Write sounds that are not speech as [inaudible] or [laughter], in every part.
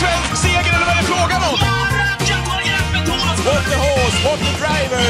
svensk seger eller vad är det frågan om? What the horse, what the driver!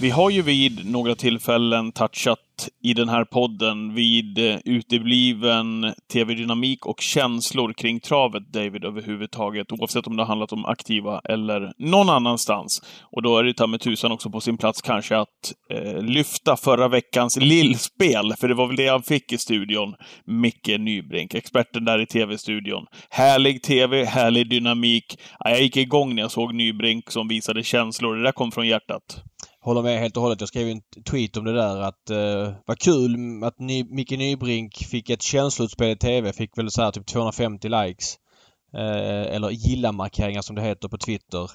Vi har ju vid några tillfällen touchat i den här podden vid eh, utebliven tv-dynamik och känslor kring travet, David, överhuvudtaget. Oavsett om det har handlat om aktiva eller någon annanstans. Och då är det ta med tusan också på sin plats kanske att eh, lyfta förra veckans lillspel, för det var väl det han fick i studion. Micke Nybrink, experten där i tv-studion. Härlig tv, härlig dynamik. Ja, jag gick igång när jag såg Nybrink som visade känslor. Det där kom från hjärtat. Håller med helt och hållet. Jag skrev en tweet om det där att uh, vad kul att Ny, Micke Nybrink fick ett känsloutspel i TV. Fick väl så här typ 250 likes. Uh, eller gilla-markeringar som det heter på Twitter.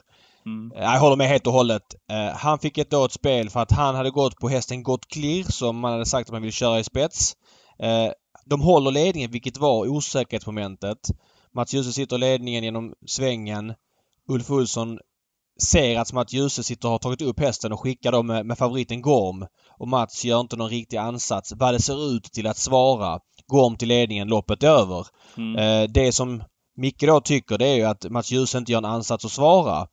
Mm. Uh, jag håller med helt och hållet. Uh, han fick ett, då ett spel för att han hade gått på hästen Gott Clear som man hade sagt att man ville köra i spets. de håller ledningen vilket var osäkerhetsmomentet. Mats Djuse sitter i ledningen genom svängen. Ulf Olsson ser att Mats Djuse sitter och har tagit upp hästen och skickar dem med, med favoriten Gorm. Och Mats gör inte någon riktig ansats. Vad det ser ut till att svara. Gorm till ledningen, loppet är över. Mm. Eh, det som Micke då tycker det är ju att Mats Djuse inte gör en ansats att svara.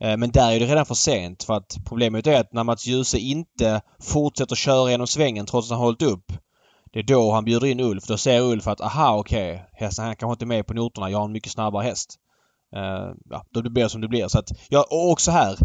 Eh, men där är det redan för sent för att problemet är att när Mats Djuse inte fortsätter köra genom svängen trots att han hållit upp. Det är då han bjuder in Ulf. Då ser Ulf att aha okej, okay, hästen han kanske inte är med på noterna. Jag har en mycket snabbare häst. Eh, ja, då det blir som det blir. Så att, ja, och också här.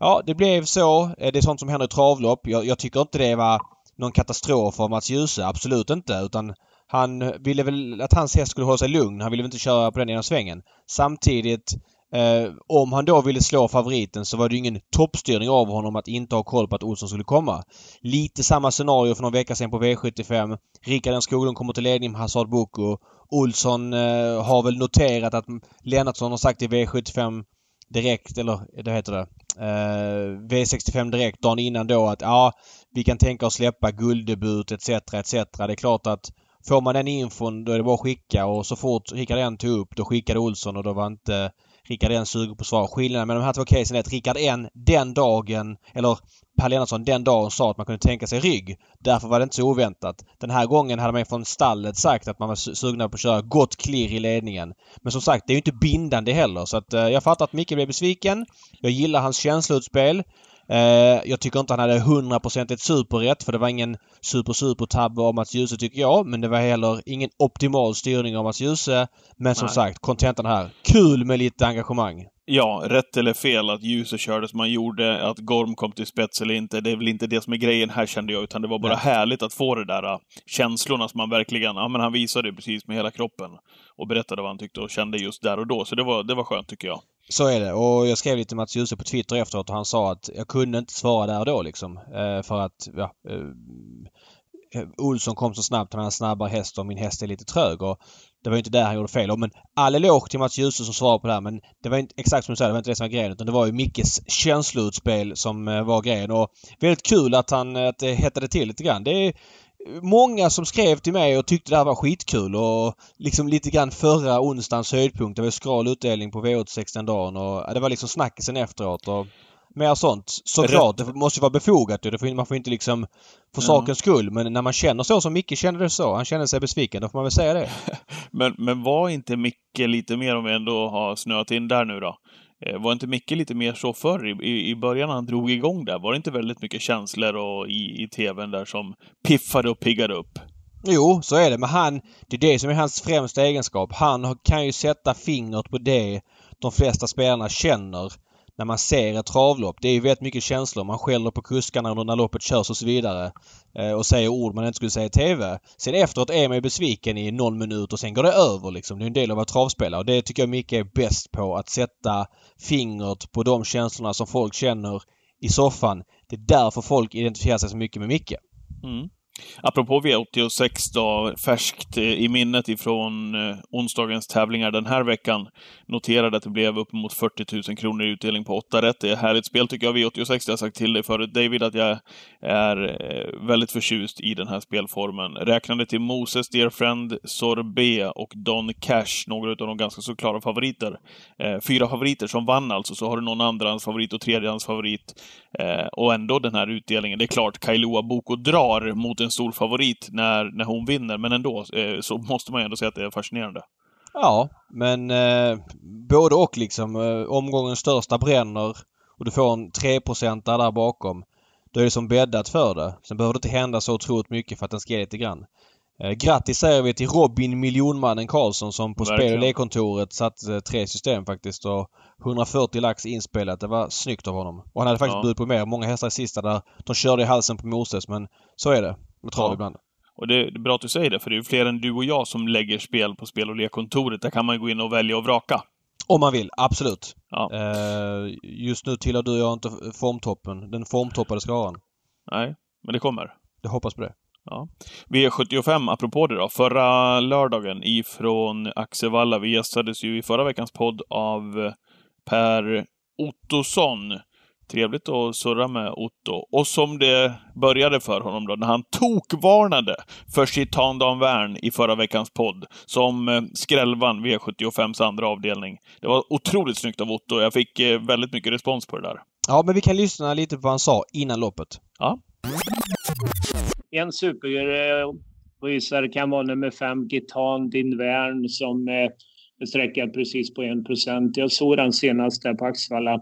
Ja, det blev så. Eh, det är sånt som händer i travlopp. Jag, jag tycker inte det var någon katastrof av Mats Djuse. Absolut inte. Utan han ville väl att hans häst skulle hålla sig lugn. Han ville väl inte köra på den ena svängen. Samtidigt Eh, om han då ville slå favoriten så var det ingen toppstyrning av honom att inte ha koll på att Olsson skulle komma. Lite samma scenario för någon vecka sedan på V75. Rickard N Skoglund kommer till ledning med Hazard Boko. Olsson eh, har väl noterat att Lennartsson har sagt i V75 direkt, eller det heter det, eh, V65 direkt dagen innan då att ja, vi kan tänka oss släppa gulddebut etc. etc. Det är klart att får man den infon då är det bara att skicka och så fort Rickard N tog upp då skickade Olsson och då var inte Rickard N suger på svar. Skillnaden med de här två casen är att Rickard N den dagen, eller Per Lennartsson den dagen sa att man kunde tänka sig rygg. Därför var det inte så oväntat. Den här gången hade man från stallet sagt att man var sugna på att köra gott klirr i ledningen. Men som sagt, det är ju inte bindande heller så att eh, jag fattar att Micke blev besviken. Jag gillar hans känsloutspel. Eh, jag tycker inte han hade 100% ett superrätt för det var ingen super-super-tabbe av Mats Djuse tycker jag. Men det var heller ingen optimal styrning av Mats Djuse. Men som Nej. sagt, kontentan här. Kul med lite engagemang. Ja, rätt eller fel att Djuse körde som man gjorde, att Gorm kom till spets eller inte, det är väl inte det som är grejen här kände jag, utan det var bara Nej. härligt att få det där äh, känslorna som man verkligen, ja men han visade precis med hela kroppen och berättade vad han tyckte och kände just där och då, så det var, det var skönt tycker jag. Så är det och jag skrev lite Mats Djuse på Twitter efteråt och han sa att jag kunde inte svara där och då liksom. Eh, för att, ja, eh, Olsson kom så snabbt, han hade en snabbare häst och min häst är lite trög. Och det var ju inte där han gjorde fel. Men all eloge till Mats Djuse som svarade på det här men det var inte exakt som du säger, det var inte det som var grejen utan det var ju Mickes känsloutspel som eh, var grejen. Och väldigt kul att han, att det hettade till lite grann. Det är många som skrev till mig och tyckte det här var skitkul och liksom lite grann förra onsdagens höjdpunkt. Det var skral utdelning på V86 den dagen och det var liksom snackisen efteråt. Och mer sånt. Såklart, det måste ju vara befogat ju. Man får inte liksom för ja. sakens skull. Men när man känner så som Micke kände det så. Han kände sig besviken. Då får man väl säga det. [laughs] men, men var inte Micke lite mer, om vi ändå har snöat in där nu då. Eh, var inte Micke lite mer så förr i, i början när han drog igång där? Var det inte väldigt mycket känslor och i, i tvn där som piffade och piggade upp? Jo, så är det. Men han, det är det som är hans främsta egenskap. Han kan ju sätta fingret på det de flesta spelarna känner när man ser ett travlopp. Det är ju väldigt mycket känslor. Man skäller på kuskarna när loppet körs och så vidare. Eh, och säger ord man inte skulle säga i TV. Sen efteråt är man ju besviken i någon minut och sen går det över liksom. Det är en del av att vara travspelare och det tycker jag Micke är bäst på. Att sätta fingret på de känslorna som folk känner i soffan. Det är därför folk identifierar sig så mycket med Micke. Mm. Apropå V86 då, färskt eh, i minnet ifrån eh, onsdagens tävlingar den här veckan. Noterade att det blev uppemot 40 000 kronor i utdelning på 8 rätt. Det är härligt spel tycker jag, V86. Jag har sagt till dig förut, David, att jag är eh, väldigt förtjust i den här spelformen. Räknade till Moses, Dear Friend, Sorbet och Don Cash, några av de ganska så klara favoriter. Fyra favoriter som vann alltså, så har du någon andrahandsfavorit och tredjehandsfavorit. Eh, och ändå den här utdelningen. Det är klart, Kailua Boko drar mot en stor favorit när, när hon vinner, men ändå eh, så måste man ju ändå säga att det är fascinerande. Ja, men eh, både och liksom. Eh, omgångens största bränner och du får en 3% där bakom. Då är det som bäddat för det. Sen behöver det inte hända så otroligt mycket för att den ska ge lite grann. Eh, grattis säger vi till Robin miljonmannen Karlsson som på Verkligen. spel och lekkontoret satt eh, tre system faktiskt och 140 lax inspelat. Det var snyggt av honom. Och han hade faktiskt ja. bjudit på mer. Många hästar i sista där de körde i halsen på Moses men så är det med trav ja. ibland. Och det är bra att du säger det, för det är fler än du och jag som lägger spel på spel och lekkontoret. Där kan man gå in och välja och vraka. Om man vill, absolut. Ja. Eh, just nu tillhör du och jag inte formtoppen. Den formtoppade skaran. Nej, men det kommer. Jag hoppas på det. Ja. V75, apropå det då. Förra lördagen ifrån Axevalla. Vi gästades ju i förra veckans podd av Per Ottosson. Trevligt att surra med Otto. Och som det började för honom då, när han tokvarnade för Chitan Danvern i förra veckans podd, som eh, skrällvann V75s andra avdelning. Det var otroligt snyggt av Otto. Jag fick eh, väldigt mycket respons på det där. Ja, men vi kan lyssna lite på vad han sa innan loppet. Ja. En superrysare kan vara nummer fem, Gitan Dinvern, som eh, är sträckad precis på 1 procent. Jag såg den senast där på Axvalla.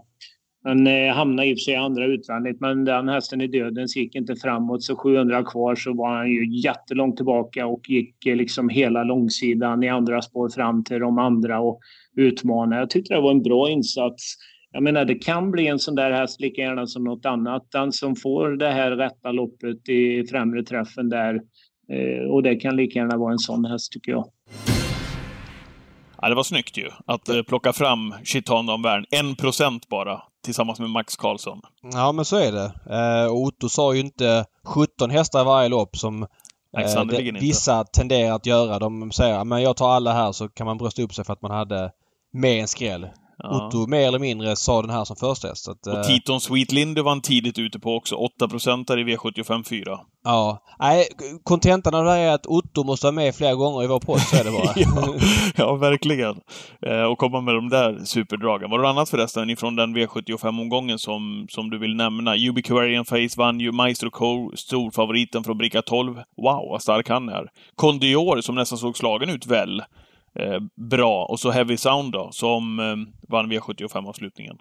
Han eh, hamnade i och för sig andra utvändigt, men den hästen i dödens gick inte framåt. Så 700 kvar så var han ju jättelångt tillbaka och gick eh, liksom hela långsidan i andra spår fram till de andra och utmanade. Jag tyckte det var en bra insats. Jag menar, det kan bli en sån där häst lika gärna som något annat. Den som får det här rätta loppet i främre träffen där. Eh, och det kan lika gärna vara en sån häst tycker jag. Ja, det var snyggt ju att eh, plocka fram Chitan Danvern. En procent bara, tillsammans med Max Karlsson. Ja, men så är det. Eh, Otto sa ju inte 17 hästar i varje lopp som Nej, det, vissa inte. tenderar att göra. De säger att jag tar alla här så kan man brösta upp sig för att man hade med en skräll. Ja. Otto mer eller mindre sa den här som första häst. Att, och Titon Sweet Linde var han tidigt ute på också. 8 där i V75 4. Ja. Nej, kontentan av det här är att Otto måste vara med flera gånger i vår podd, så är det bara. [laughs] ja, ja, verkligen. Eh, och komma med de där superdragen. Var det annat förresten ifrån den V75-omgången som, som du vill nämna? Ubiquarian Face vann ju Maestro Co, storfavoriten från bricka 12. Wow, vad stark han är. Condior, som nästan såg slagen ut väl. Eh, bra. Och så Heavy Sound då, som eh, vann V75-avslutningen.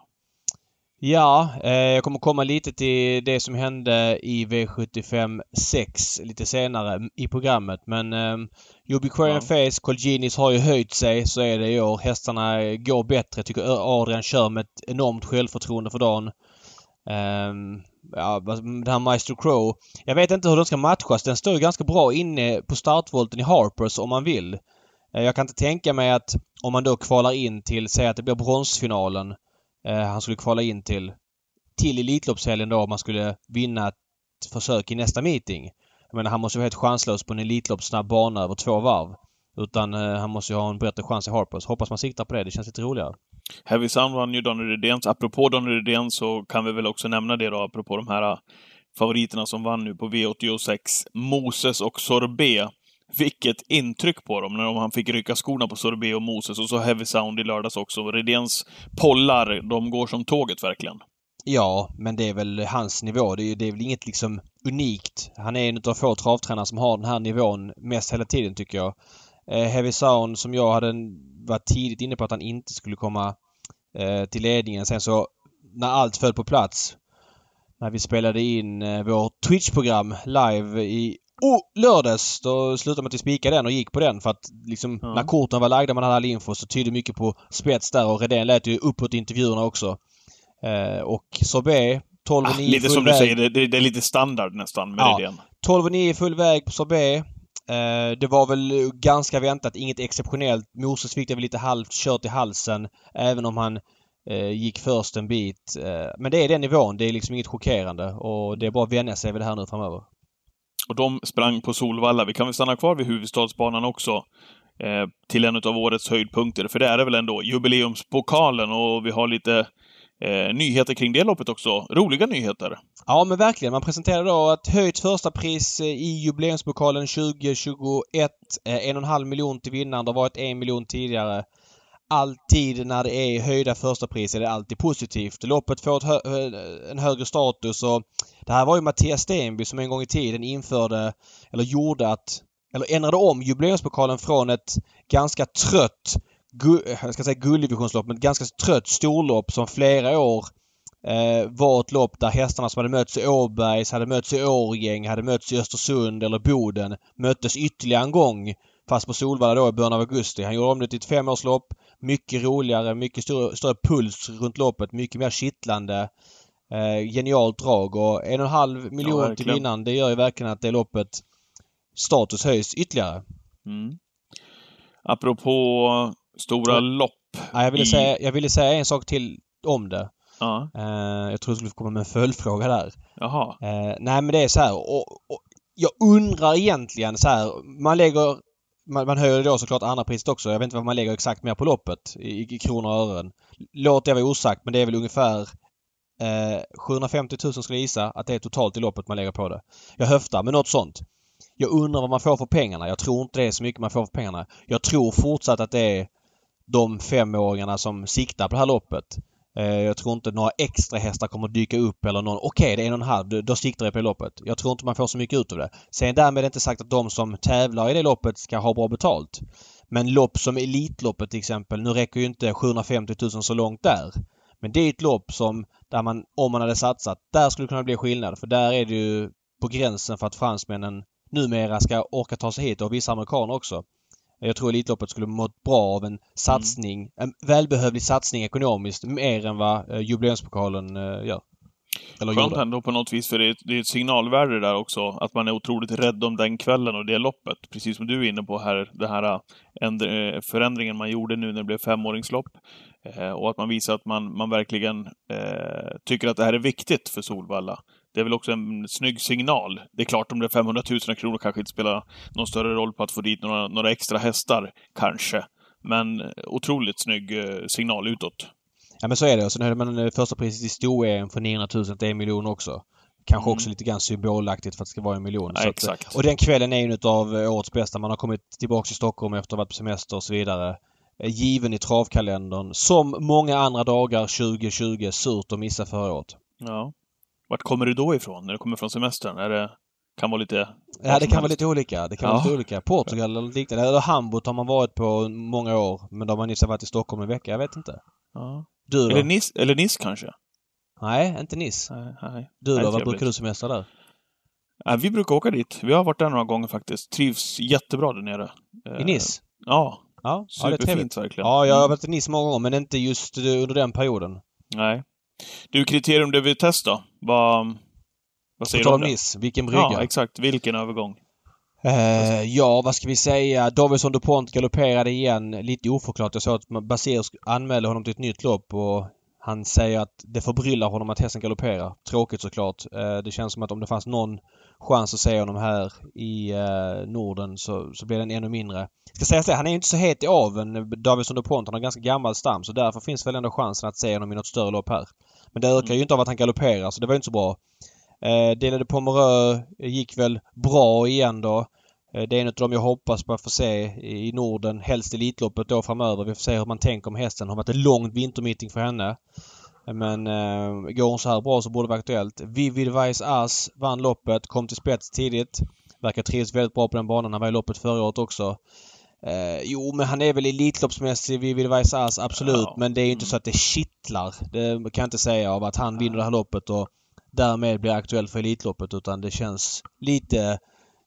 Ja, eh, jag kommer komma lite till det som hände i V75 6 lite senare i programmet. Men eh, Ubiquarian ja. Face, Colginis har ju höjt sig. Så är det i år. Hästarna går bättre. Tycker Adrian kör med ett enormt självförtroende för dagen. Eh, ja, den här Maestro Crow. Jag vet inte hur de ska matchas. Den står ju ganska bra inne på startvolten i Harpers om man vill. Eh, jag kan inte tänka mig att om man då kvalar in till, säg att det blir bronsfinalen. Eh, han skulle kvala in till, till Elitloppshelgen då om man skulle vinna ett försök i nästa meeting. Jag menar han måste vara helt chanslös på en Elitloppssnabb bana över två varv. Utan eh, han måste ju ha en bättre chans i Harpers. Hoppas man siktar på det. Det känns lite roligare. Heavy Sound vann ju Daniel Redén. Apropå Daniel Redén så kan vi väl också nämna det då, apropå de här eh, favoriterna som vann nu på V86. Moses och Sorbet vilket intryck på dem när han fick rycka skorna på Sorbet och Moses och så Heavy Sound i lördags också. Redéns pollar, de går som tåget verkligen. Ja, men det är väl hans nivå. Det är, det är väl inget liksom unikt. Han är en av få travtränare som har den här nivån mest hela tiden tycker jag. Eh, Heavy Sound som jag hade varit tidigt inne på att han inte skulle komma eh, till ledningen. Sen så när allt föll på plats när vi spelade in eh, vårt Twitch-program live i Oh, lördags då slutade man att vi spikade den och gick på den för att liksom ja. när korten var lagda man hade all info så tydde mycket på spets där och Redén lät ju uppåt intervjuerna också. Eh, och Sorbet 12 ah, 9 Lite som väg. du säger, det, det, är lite standard nästan med ja, Redén. 12 9 full väg på Sorbet. Eh, det var väl ganska väntat, inget exceptionellt. Moses fick det väl lite halvt kört i halsen även om han eh, gick först en bit. Eh, men det är den nivån. Det är liksom inget chockerande och det är bara att vänja sig vid det här nu framöver. Och de sprang på Solvalla. Vi kan väl stanna kvar vid huvudstadsbanan också. Eh, till en av årets höjdpunkter, för det är det väl ändå. Jubileumspokalen och vi har lite eh, nyheter kring det loppet också. Roliga nyheter. Ja, men verkligen. Man presenterar då ett höjt första pris eh, i jubileumspokalen 2021. Eh, en och en halv miljon till vinnaren. Det har varit en miljon tidigare alltid när det är höjda första priser är det alltid positivt. Loppet får hö en högre status och det här var ju Mattias Stenby som en gång i tiden införde eller gjorde att eller ändrade om jubileumspokalen från ett ganska trött, jag ska säga gulddivisionslopp, men ett ganska trött storlopp som flera år eh, var ett lopp där hästarna som hade mötts i Åbergs, hade mötts i Årgäng, hade mötts i Östersund eller Boden möttes ytterligare en gång fast på Solvalla då i början av augusti. Han gjorde om det till ett femårslopp. Mycket roligare, mycket större, större puls runt loppet, mycket mer kittlande. Eh, genialt drag och en och en halv miljon Ja, till vinnaren det gör ju verkligen att det loppet status höjs ytterligare. Mm. Apropå stora Ja. lopp. Ja, jag, ville i- säga, jag ville säga en sak till om det. Ja, Eh, jag tror du skulle komma med en följdfråga där. jaha. Eh, nej men det är så här. Och, och, jag undrar egentligen så här. Man lägger... Man, man höjer då såklart andra priset också. Jag vet inte vad man lägger exakt mer på loppet i, i kronor och ören. Låt det vara osagt men det är väl ungefär eh, 750 000 skulle jag gissa att det är totalt i loppet man lägger på det. Jag höftar med något sånt. Jag undrar vad man får för pengarna. Jag tror inte det är så mycket man får för pengarna. Jag tror fortsatt att det är de femåringarna som siktar på det här loppet. Eh, jag tror inte några extra hästar kommer dyka upp eller någon okej det är en och en halv, då- siktar jag på loppet. Jag tror inte man får så mycket ut av det. Sen därmed är det inte sagt att de som tävlar i det loppet ska ha bra betalt. Men lopp som Elitloppet till exempel, nu räcker ju inte 750 000 så långt där. Men det är ett lopp som, där man, om man hade satsat, där skulle det kunna bli skillnad. För där är det ju på gränsen för att fransmännen numera ska orka ta sig hit och vissa amerikaner också. Jag tror Elitloppet skulle mått bra av en satsning, en välbehövlig satsning ekonomiskt mer än vad eh, jubileumspokalen eh, gör. Eller Skönt gjorde. ändå på något vis, för det är, det är ett signalvärde där också. Att man är otroligt rädd om den kvällen och det loppet. Precis som du är inne på här, den här äh, förändringen man gjorde nu när det blev femåringslopp. Eh, och att man visar att man, man verkligen eh, tycker att det här är viktigt för Solvalla. Det är väl också en snygg signal. Det är klart, om det är 500 000 kronor kanske inte spelar någon större roll på att få dit några, några extra hästar, kanske. Men eh, otroligt snygg eh, signal utåt. Ja men så är det. Och sen höjde man eh, första priset i sto-EM från 900 000 till en miljon också. Kanske Mm. också lite grann symbolaktigt för att det ska vara en miljon. Ja, att, och den kvällen är en av årets bästa. Man har kommit tillbaka till Stockholm efter att ha varit på semester och så vidare. Given i travkalendern. Som många andra dagar 2020. Surt att missa förra året. Ja. Vart kommer du då ifrån när du kommer från semestern? Är det, kan vara lite... Ja, det kan vara helst? lite olika. Det kan vara Ja. lite olika. Portugal eller liknande. Eller Hamburg har man varit på många år. Men då har man nyss varit i Stockholm en vecka. Jag vet inte. Ja. Du då? Eller Nice, eller Nice kanske? Nej, inte. Nej, nej. Du då? Vad brukar du semestra där? Nej, vi brukar åka dit. Vi har varit där några gånger faktiskt. Trivs jättebra där nere. Eh, I Nice? Ja. Ja, ja det är trevligt. Superfint verkligen. Ja, jag har Mm. varit i Nice många gånger men inte just eh, under den perioden. Nej. Du, kriterium de Vitesse då? Vad, vad säger du tal om det? Nice, vilken brygga. Ja, exakt. Vilken övergång. Eh, ja, vad ska vi säga? Davidson DuPont galopperade igen lite oförklarat. Jag såg att Basir anmälde honom till ett nytt lopp och han säger att det förbryllar honom att hästen galopperar. Tråkigt såklart. Eh, det känns som att om det fanns någon chans att se honom här i eh, Norden så, så blir den ännu mindre. Ska sägas det, han är inte så het i aveln, Davidson DuPont. Han har ganska gammal stam så därför finns väl ändå chansen att se honom i något större lopp här. Men det ökar ju inte av att han galopperar så det var ju inte så bra. Eh, Delade Pomerö gick väl bra igen då. Eh, Det är en av dem jag hoppas på att få se i Norden, helst Elitloppet då framöver. Vi får se hur man tänker om hästen. Det har varit en lång vintermeeting för henne. Men eh, går hon så här bra så borde det vara aktuellt. Vivid Weiss Ass vann loppet, kom till spets tidigt. Verkar trivs väldigt bra på den banan. Han var i loppet förra året också. Eh, jo, men han är väl Elitloppsmässig, Vivid Weiss Ass, absolut. Ja. Men det är ju inte så att det kittlar. Det kan jag inte säga av att han vinner det här loppet och därmed blir aktuell för Elitloppet. Utan det känns lite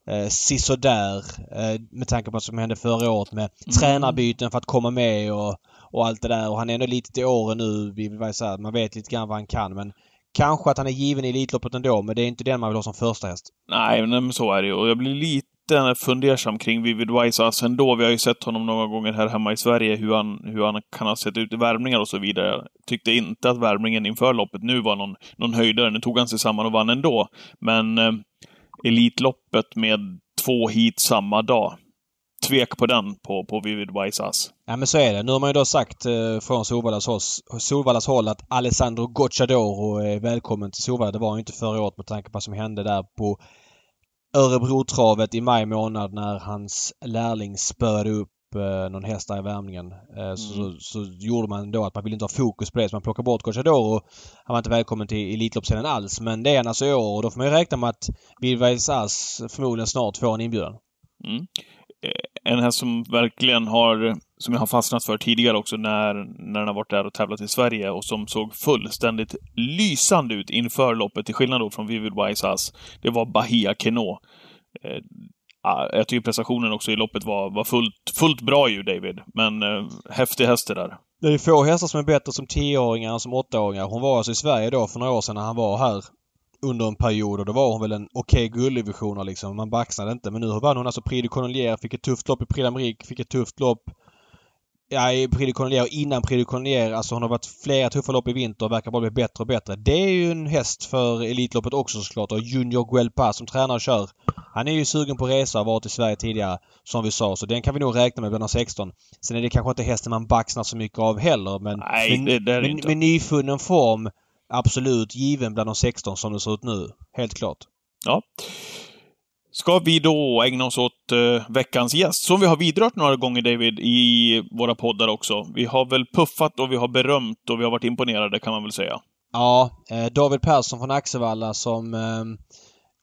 eh, sisådär eh, med tanke på vad som hände förra året med tränarbyten för att komma med och, och allt det där. Och han är ändå lite till åren nu. Vi vill här, man vet lite grann vad han kan men kanske att han är given i Elitloppet ändå men det är inte den man vill ha som första häst. Nej, men så är det ju. Och jag blir lite fundersam kring Vivid Wise Ass ändå. Vi har ju sett honom några gånger här hemma i Sverige, hur han, hur han kan ha sett ut i värmningar och så vidare. Jag tyckte inte att värmningen inför loppet nu var någon, någon höjdare. Nu tog han sig samman och vann ändå. Men eh, Elitloppet med två hit samma dag. Tvek på den på, på Vivid Wise Ass. Ja men så är det. Nu har man ju då sagt eh, från Solvallas, Solvallas håll att Alessandro Gocciadoro är välkommen till Solvalla. Det var han ju inte förra året med tanke på vad som hände där på Örebrotravet i maj månad när hans lärling spöade upp eh, någon häst där i värmningen. Eh, så, Mm. så, så gjorde man då att man ville inte ha fokus på det så man plockade bort Gocciadoro. Han var inte välkommen till Elitloppsscenen alls men det är han alltså i år och då får man ju räkna med att Bilbais Ass förmodligen snart får en inbjudan. Mm. En häst som verkligen har, som jag har fastnat för tidigare också när, när den har varit där och tävlat i Sverige och som såg fullständigt lysande ut inför loppet, till skillnad då från Vivid Wise Ass. Det var Bahia Keno. Ja, jag tycker prestationen också i loppet var, var fullt, fullt bra ju, David. Men eh, häftig häst det där. Det är få hästar som är bättre som 10-åringar än som 8-åringar. Hon var alltså i Sverige då för några år sedan när han var här under en period och då var hon väl en okej okay gulddivisionare liksom. Man baxnade inte. Men nu vann hon alltså Prix de Collier, fick ett tufft lopp i Prix d'Amérique, fick ett tufft lopp ja, i Prix de Collier och innan Prix de Collier. Alltså hon har varit flera tuffa lopp i vinter och verkar bara bli bättre och bättre. Det är ju en häst för Elitloppet också såklart. Och Junior Guelpa som tränar och kör. Han är ju sugen på resa och varit i Sverige tidigare som vi sa. Så den kan vi nog räkna med bland de 16. Sen är det kanske inte hästen man baxnar så mycket av heller. Men Nej, det, det är med, inte. med nyfunnen form absolut given bland de 16 som det ser ut nu. Helt klart. Ja. Ska vi då ägna oss åt uh, veckans gäst, som vi har vidrört några gånger David i våra poddar också. Vi har väl puffat och vi har berömt och vi har varit imponerade kan man väl säga. Ja, eh, David Persson från Axevalla som eh,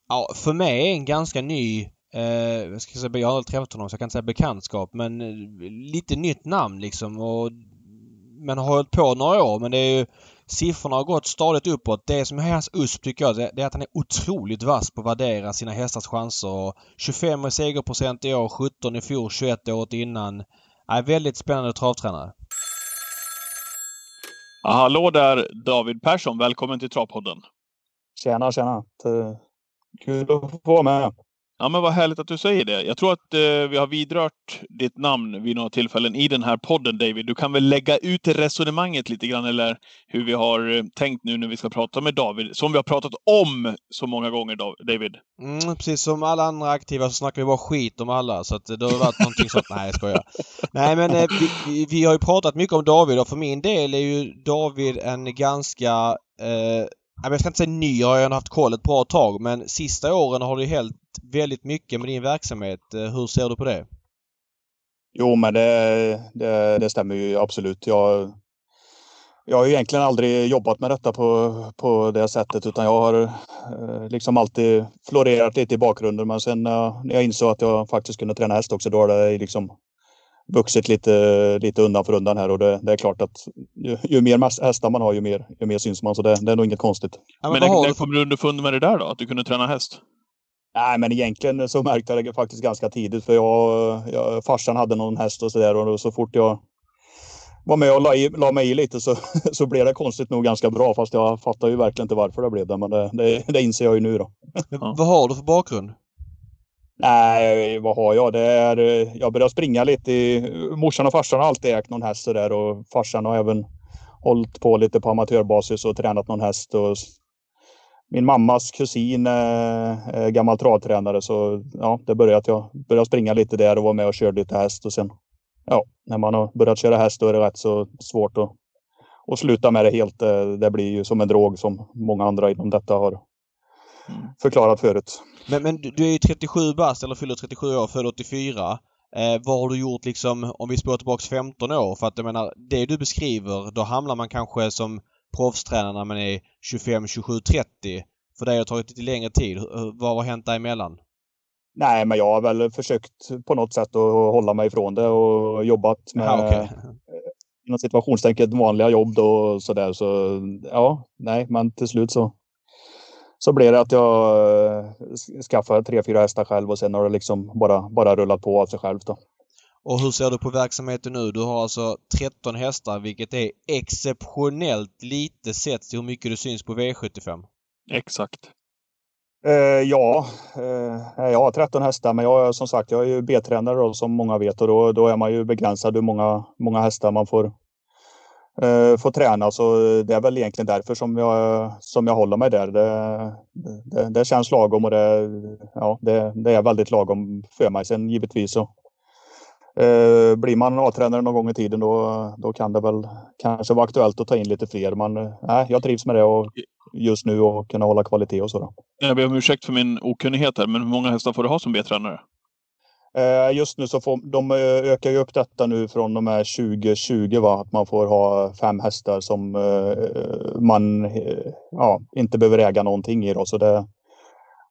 ja, för mig är en ganska ny eh, jag, ska säga, jag har aldrig träffat honom så jag kan inte säga bekantskap men eh, lite nytt namn liksom och men har hållit på några år men det är ju Siffrorna har gått stadigt uppåt. Det som är hans USP tycker jag, det är att han är otroligt vass på att värdera sina hästars chanser. 25 i segerprocent i år, 17 i fjol, 21 året innan. Är väldigt spännande travtränare. Ja, hallå där David Persson, välkommen till Travpodden. Tjena, tjena. Kul att få vara med. Ja, men vad härligt att du säger det. Jag tror att eh, vi har vidrört ditt namn vid några tillfällen i den här podden, David. Du kan väl lägga ut resonemanget lite grann, eller hur vi har eh, tänkt nu när vi ska prata med David, som vi har pratat om så många gånger, David. Mm, precis som alla andra aktiva så snackar vi bara skit om alla, så att det har varit någonting sånt. Nej, jag skojar. Nej, men eh, vi, vi, har ju pratat mycket om David och för min del är ju David en ganska eh, jag ska inte säga ny, jag har haft koll ett bra tag men sista åren har det hänt väldigt mycket med din verksamhet. Eh, hur ser du på det? Jo men det, det, det stämmer ju absolut. Jag, jag har egentligen aldrig jobbat med detta på, på det sättet utan jag har eh, liksom alltid florerat lite i bakgrunden men sen eh, när jag insåg att jag faktiskt kunde träna häst också då har det liksom vuxit lite, lite undan för undan här och det, det är klart att ju, ju, mer hästar man har ju mer, ju mer syns man så det, det är nog inget konstigt. Ja, men men när, när kom du underfund med det där då? Att du kunde träna häst? Nej men egentligen så märkte jag det faktiskt ganska tidigt för jag, jag farsan hade någon häst och sådär och så fort jag var med och la, i, la mig i lite så, [laughs] så blev det konstigt nog ganska bra fast jag fattar ju verkligen inte varför det blev det men det, det, det inser jag ju nu då. Ja. [laughs] Vad har du för bakgrund? Nej, vad har jag? Det är, jag började springa lite. I, morsan och farsan har alltid ägt någon häst sådär och farsan har även hållit på lite på amatörbasis och tränat någon häst. Och min mammas kusin är gammal travtränare så ja, det började att jag började springa lite där och var med och körde lite häst och sen ja, när man har börjat köra häst då är det rätt så svårt att, att sluta med det helt. Det blir ju som en drog som många andra inom detta har förklarat förut. Men, men du är ju 37 bast eller fyller 37 år, född 84. Eh, vad har du gjort liksom om vi spår tillbaks 15 år? För att jag menar, det du beskriver, då hamnar man kanske som proffstränare när man är 25, 27, 30. För dig har tagit lite längre tid. Vad har hänt däremellan? Nej, men jag har väl försökt på något sätt att hålla mig ifrån det och jobbat med Aha, okay. inom situationstänket vanliga jobb då och sådär. Så ja, nej, men till slut så så blev det att jag eh, skaffade tre, fyra hästar själv och sen har det liksom bara, bara rullat på av sig själv. Då. Och hur ser du på verksamheten nu? Du har alltså 13 hästar vilket är exceptionellt lite sett till hur mycket du syns på V75. Exakt. Eh, ja, eh, jag har 13 hästar men jag som sagt jag är ju B-tränare som många vet och då, då är man ju begränsad hur många, många hästar man får, eh, få träna. Så det är väl egentligen därför som jag, som jag håller mig där. Det, det, det känns lagom och det, ja, det, det, är väldigt lagom för mig. Sen givetvis så eh, blir man A-tränare någon gång i tiden då, då kan det väl kanske vara aktuellt att ta in lite fler. Men nej, jag trivs med det och just nu och kunna hålla kvalitet och så. Jag ber om ursäkt för min okunnighet här, men hur många hästar får du ha som B-tränare? Eh, just nu så får de eh, ökar ju upp detta nu från och med 2020 va? att man får ha fem hästar som eh, man ja, inte behöver äga någonting i. Då. Så det,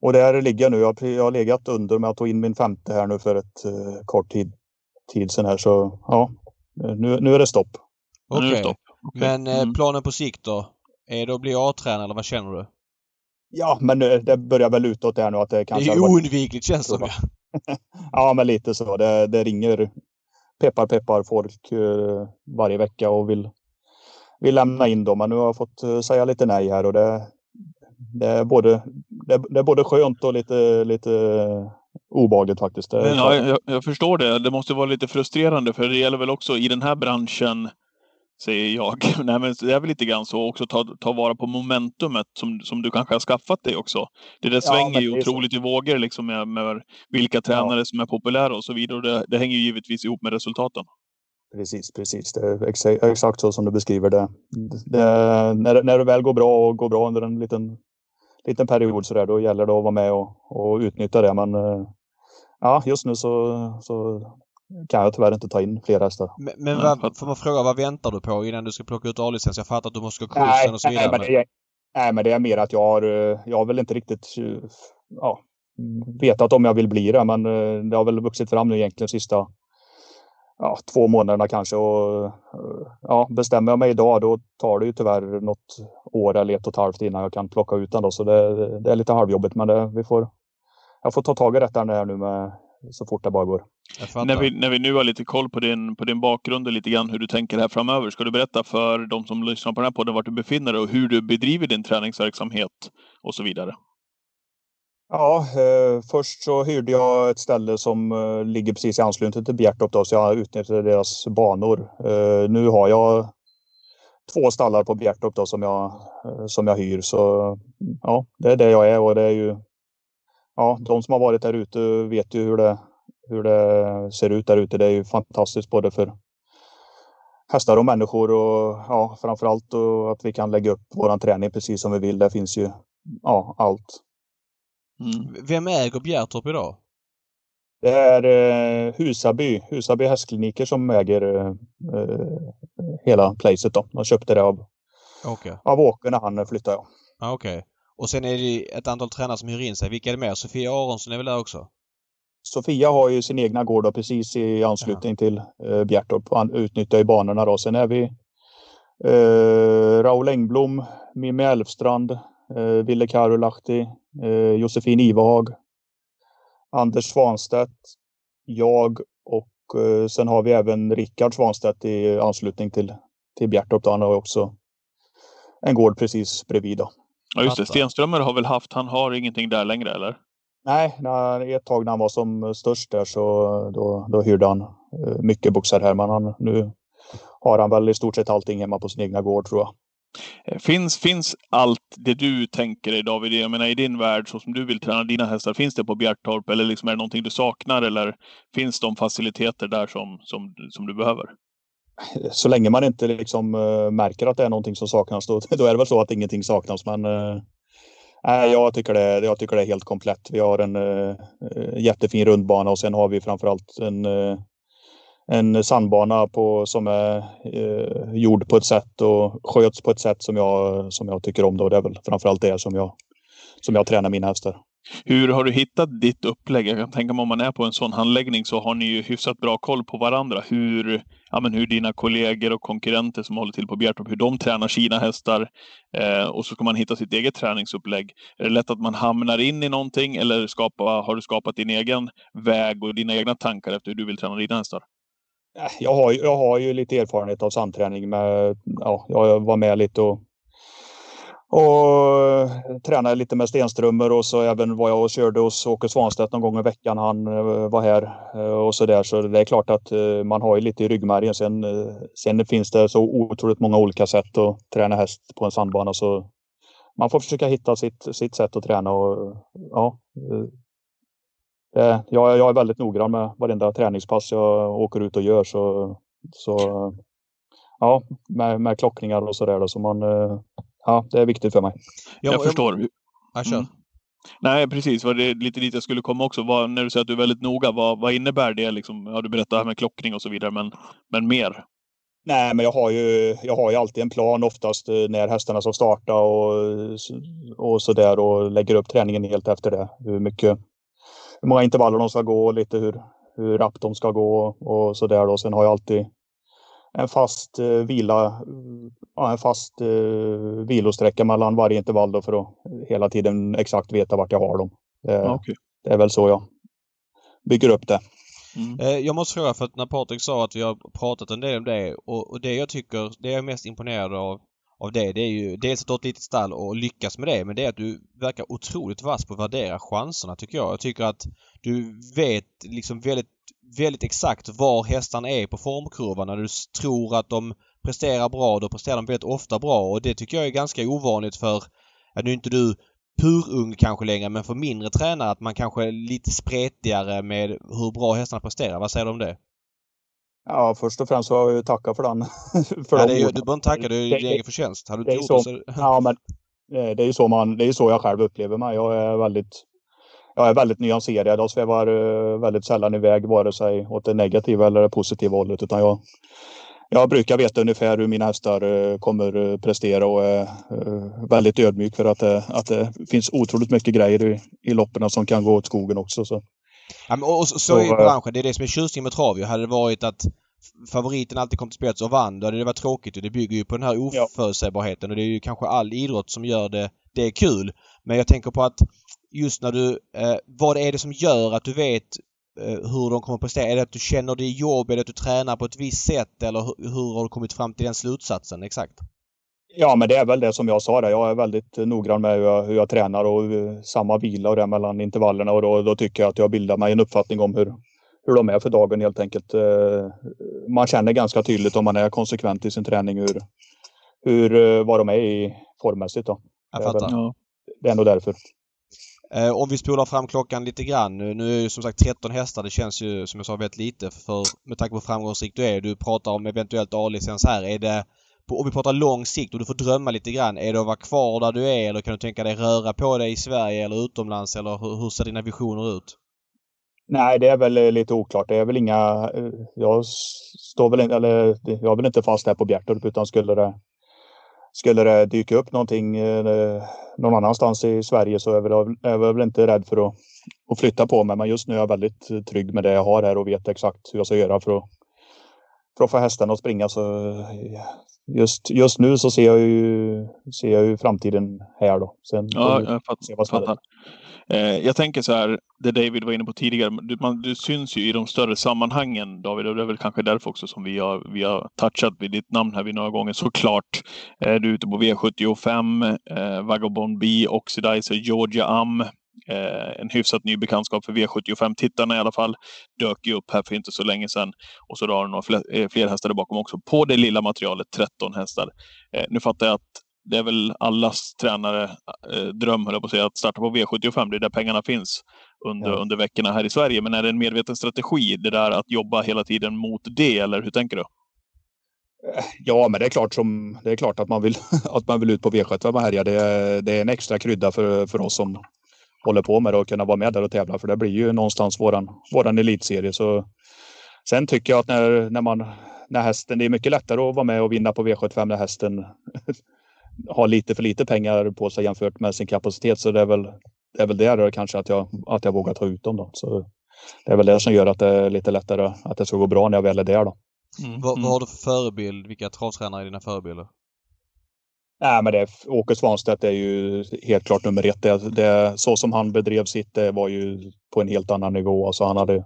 och där ligger jag nu. Jag, jag har legat under men jag tog in min femte här nu för ett kort tid, tid sedan här. Så ja, nu, nu är det stopp. Okej. Okay. Okay. Men eh, mm. planen på sikt då? Är det att bli A-tränare eller vad känner du? Ja, men det börjar väl utåt här nu att det kanske... Det är oundvikligt känns det som. Ja. [laughs] ja, men lite så. Det, det ringer peppar peppar folk uh, varje vecka och vill, vill lämna in dem. Men nu har jag fått uh, säga lite nej här och det, det, är, både, det, det, är både skönt och lite, lite obehagligt faktiskt. ja, jag, jag, förstår det. Det måste vara lite frustrerande för det gäller väl också i den här branschen säger jag. [laughs] Nej, men det är väl lite grann så också ta, ta vara på momentumet som, som du kanske har skaffat dig också. Det där svänger ja, ju otroligt så. i vågor liksom med, med vilka tränare ja. som är populära och så vidare. Och det, det hänger ju givetvis ihop med resultaten. Precis, precis. Det är exakt så som du beskriver det. det när, när det väl går bra och går bra under en liten, liten period så där, då gäller det att vara med och, och utnyttja det. Men eh, ja, just nu så, så kan jag tyvärr inte ta in fler hästar. Men, men vad, får man fråga, vad väntar du på innan du ska plocka ut A-licens? Jag fattar att du måste gå kursen och så vidare. Nej, men det, nej, men det är mer att jag har, jag har väl inte riktigt ja, vetat om jag vill bli det, men eh, det har väl vuxit fram nu egentligen de sista ja, två månaderna kanske. Och, ja, bestämmer jag mig idag då tar det ju tyvärr något år eller ett och ett halvt innan jag kan plocka ut den. Då, så det, det är lite halvjobbigt, men det, vi får, jag får ta tag i detta nu med så fort det bara går. När vi, när vi nu har lite koll på din, på din bakgrund och lite grann hur du tänker här framöver, ska du berätta för de som lyssnar på den här podden vart du befinner dig och hur du bedriver din träningsverksamhet och så vidare? Ja, eh, först så hyrde jag ett ställe som eh, ligger precis i anslutning till Bjärtorp då, så jag utnyttjade deras banor. Eh, nu har jag två stallar på Bjärtorp då som jag, eh, som jag hyr. Så ja, det är det jag är och det är ju ja, de som har varit där ute vet ju hur det, hur det ser ut där ute. Det är ju fantastiskt både för hästar och människor och ja, framförallt och att vi kan lägga upp våran träning precis som vi vill. Det finns ju ja, allt. Mm. Vem äger Bjärtorp idag? Det är eh, Husaby, Husaby hästkliniker som äger eh, hela placet. Då. De köpte det av, okay. av Åke när han flyttade. Ja. Ah, Okej. Okay. Och sen är det ett antal tränare som hyr in sig. Vilka är det mer? Sofia Aronsson är väl där också? Sofia har ju sin egna gård då, precis i anslutning ja. till eh, Bjärtorp. Han utnyttjar ju banorna då. Sen är vi eh, Raul Engblom, Mimmi Elfstrand, eh, Ville Karolahti, eh, Josefin Ivehag, Anders Svanstedt, jag och eh, sen har vi även Rickard Svanstedt i anslutning till, till Bjärtorp. Då. Han har också en gård precis bredvid. Då. Ja just det, Stenströmer har väl haft, han har ingenting där längre eller? Nej, när, ett tag när han var som störst där så då, då hyrde han eh, mycket boxar här. Men han, nu har han väl i stort sett allting hemma på sin egna gård tror jag. Eh, finns, finns allt det du tänker dig David, jag menar i din värld så som du vill träna dina hästar, finns det på Bjärtorp eller liksom är det någonting du saknar eller finns de faciliteter där som, som, som du behöver? Så länge man inte liksom uh, märker att det är någonting som saknas, då, [laughs] då är det väl så att ingenting saknas. Men uh, jag, tycker det, jag tycker det är helt komplett. Vi har en uh, jättefin rundbana och sen har vi framförallt en, uh, en sandbana på, som är uh, gjord på ett sätt och sköts på ett sätt som jag, som jag tycker om. Då. Det är väl framförallt det som jag, som jag tränar mina hästar. Hur har du hittat ditt upplägg? Jag kan tänka mig om man är på en sån handläggning så har ni ju hyfsat bra koll på varandra. Hur, ja, men hur dina kollegor och konkurrenter som håller till på Bjertorp, hur de tränar sina hästar. Eh, och så ska man hitta sitt eget träningsupplägg. Är det lätt att man hamnar in i någonting eller skapa, har du skapat din egen väg och dina egna tankar efter hur du vill träna dina hästar? Eh, jag har, jag har ju lite erfarenhet av samträning. Med, ja, jag var med lite och och eh, tränade lite med Stenströmer och så även var jag och körde hos Åke Svanstedt någon gång i veckan han eh, var här eh, och så där. Så det är klart att man har ju lite i ryggmärgen. Sen, sen finns det så otroligt många olika sätt att träna häst på en sandbana så man får försöka hitta sitt, sitt sätt att träna och ja. Jag, jag är väldigt noggrann med varenda träningspass jag åker ut och gör så, så ja, med, med klockningar och så där så man ja, det är viktigt för mig. Jag, jag förstår. Jag kör. Mm. Nej, precis. Var det lite dit jag skulle komma också. Vad, när du säger att du är väldigt noga, vad, vad innebär det? Liksom, ja, du berättar här med klockning och så vidare, men, men mer? Nej, men jag har ju, jag har ju alltid en plan oftast eh, när hästarna ska starta och, och så där och lägger upp träningen helt efter det. Hur mycket, hur många intervaller de ska gå och lite hur, hur rappt de ska gå och så där. Sen har jag alltid en fast eh, vila, ja, en fast eh, vilosträcka mellan varje intervall då för att hela tiden exakt veta vart jag har dem. Det, okay. det är väl så jag bygger upp det. Mm. Eh, jag måste fråga för att när Patrik sa att vi har pratat en del om det och, och det jag tycker, det jag är mest imponerad av av det, det är ju dels att du har ett litet stall och lyckas med det men det är att du verkar otroligt vass på att värdera chanserna tycker jag. Jag tycker att du vet liksom väldigt, väldigt exakt var hästarna är på formkurvan. När du tror att de presterar bra, då presterar de väldigt ofta bra och det tycker jag är ganska ovanligt för, ja, nu är inte du purung kanske längre men för mindre tränare att man kanske är lite spretigare med hur bra hästarna presterar. Vad säger du om det? Ja, först och främst så har jag ju tackat för den. [laughs] för det är ju, du behöver inte tacka, det är ju din egen förtjänst. Hade du inte gjort så, [laughs] Ja, men eh, det är ju så, man, det är så jag själv upplever mig. Jag är väldigt, jag är väldigt nyanserad. Jag svävar eh, väldigt sällan iväg vare sig åt det negativa eller det positiva hållet. Utan jag, jag brukar veta ungefär hur mina hästar eh, kommer prestera och är väldigt ödmjuk för att det, att det finns otroligt mycket grejer i, i loppen som kan gå åt skogen också. Så. Ja, men och så, så är branschen. Det är det som är tjusningen med trav Hade det varit att favoriten alltid kom till spets och vann, då hade det varit tråkigt. Det bygger ju på den här oförutsägbarheten och det är ju kanske all idrott som gör det, det är kul. Men jag tänker på att just när du, eh, vad är det som gör att du vet eh, hur de kommer att prestera? Är det att du känner det i jobb? Är det att du tränar på ett visst sätt? Eller hur, hur har du kommit fram till den slutsatsen exakt? Ja, men det är väl det som jag sa där. Jag är väldigt noggrann med hur jag, hur jag tränar och samma vila och det mellan intervallerna och då, då tycker jag att jag bildar mig en uppfattning om hur, hur de är för dagen helt enkelt. Eh, man känner ganska tydligt om man är konsekvent i sin träning hur, hur eh, vad de är i formmässigt. Då. Jag fattar. Det är, väl, det är nog därför. Eh, om vi spolar fram klockan lite grann. Nu är det som sagt 13 hästar. Det känns ju som jag sa väldigt lite för med tanke på hur framgångsrik du är. Du pratar om eventuellt A-licens här. Är det om vi pratar lång sikt och du får drömma lite grann. Är det att vara kvar där du är eller kan du tänka dig röra på dig i Sverige eller utomlands eller hur, hur ser dina visioner ut? Nej, det är väl eh, lite oklart. Det är väl inga... Eh, jag står väl inte, eller eh, jag är väl inte fast här på Bjärtorp utan skulle det, skulle det dyka upp någonting någon annanstans i Sverige så är jag, väl, är jag väl inte rädd för att, att flytta på mig. Men just nu är jag väldigt trygg med det jag har här och vet exakt hur jag ska göra för att, för att få hästarna att springa. Så just, just nu så ser jag ju, ser jag ju framtiden här då. Sen ja, jag fattar. fattar. Eh, jag tänker så här, det David var inne på tidigare, du, man, du syns ju i de större sammanhangen David och det är väl kanske därför också som vi har, vi har touchat vid ditt namn här vid några gånger såklart. Eh, du är ute på V75, eh, Vagabond B, Oxidizer, Georgia Am, en hyfsat ny bekantskap för V75-tittarna i alla fall. Dök ju upp här för inte så länge sedan. Och så har du några fler, eh, fler hästar bakom också. På det lilla materialet, 13 hästar. Eh, nu fattar jag att det är väl allas tränare eh, dröm, höll jag på att säga, att starta på V75. Det är där pengarna finns under, ja. under veckorna här i Sverige. Men är det en medveten strategi, det där att jobba hela tiden mot det, eller hur tänker du? Ja, men det är klart, som, det är klart att, man vill, [laughs] att man vill ut på V75 och härja. Det, det är en extra krydda för, för oss som, håller på med det och kunna vara med där och tävla. För det blir ju någonstans våran, våran elitserie. Så, sen tycker jag att när, när, man, när hästen, det är mycket lättare att vara med och vinna på V75 när hästen [laughs] har lite för lite pengar på sig jämfört med sin kapacitet. Så det är väl, det är väl där kanske att jag, att jag vågar ta ut dem. Då. Så det är väl det som gör att det är lite lättare att det ska gå bra när jag väl är där. Då. Mm. Vad, vad har du för förebild? Vilka travtränare är dina förebilder? Nej, men det, Åke Svanstedt är ju helt klart nummer ett. Det, det, så som han bedrev sitt det var ju på en helt annan nivå. Alltså han hade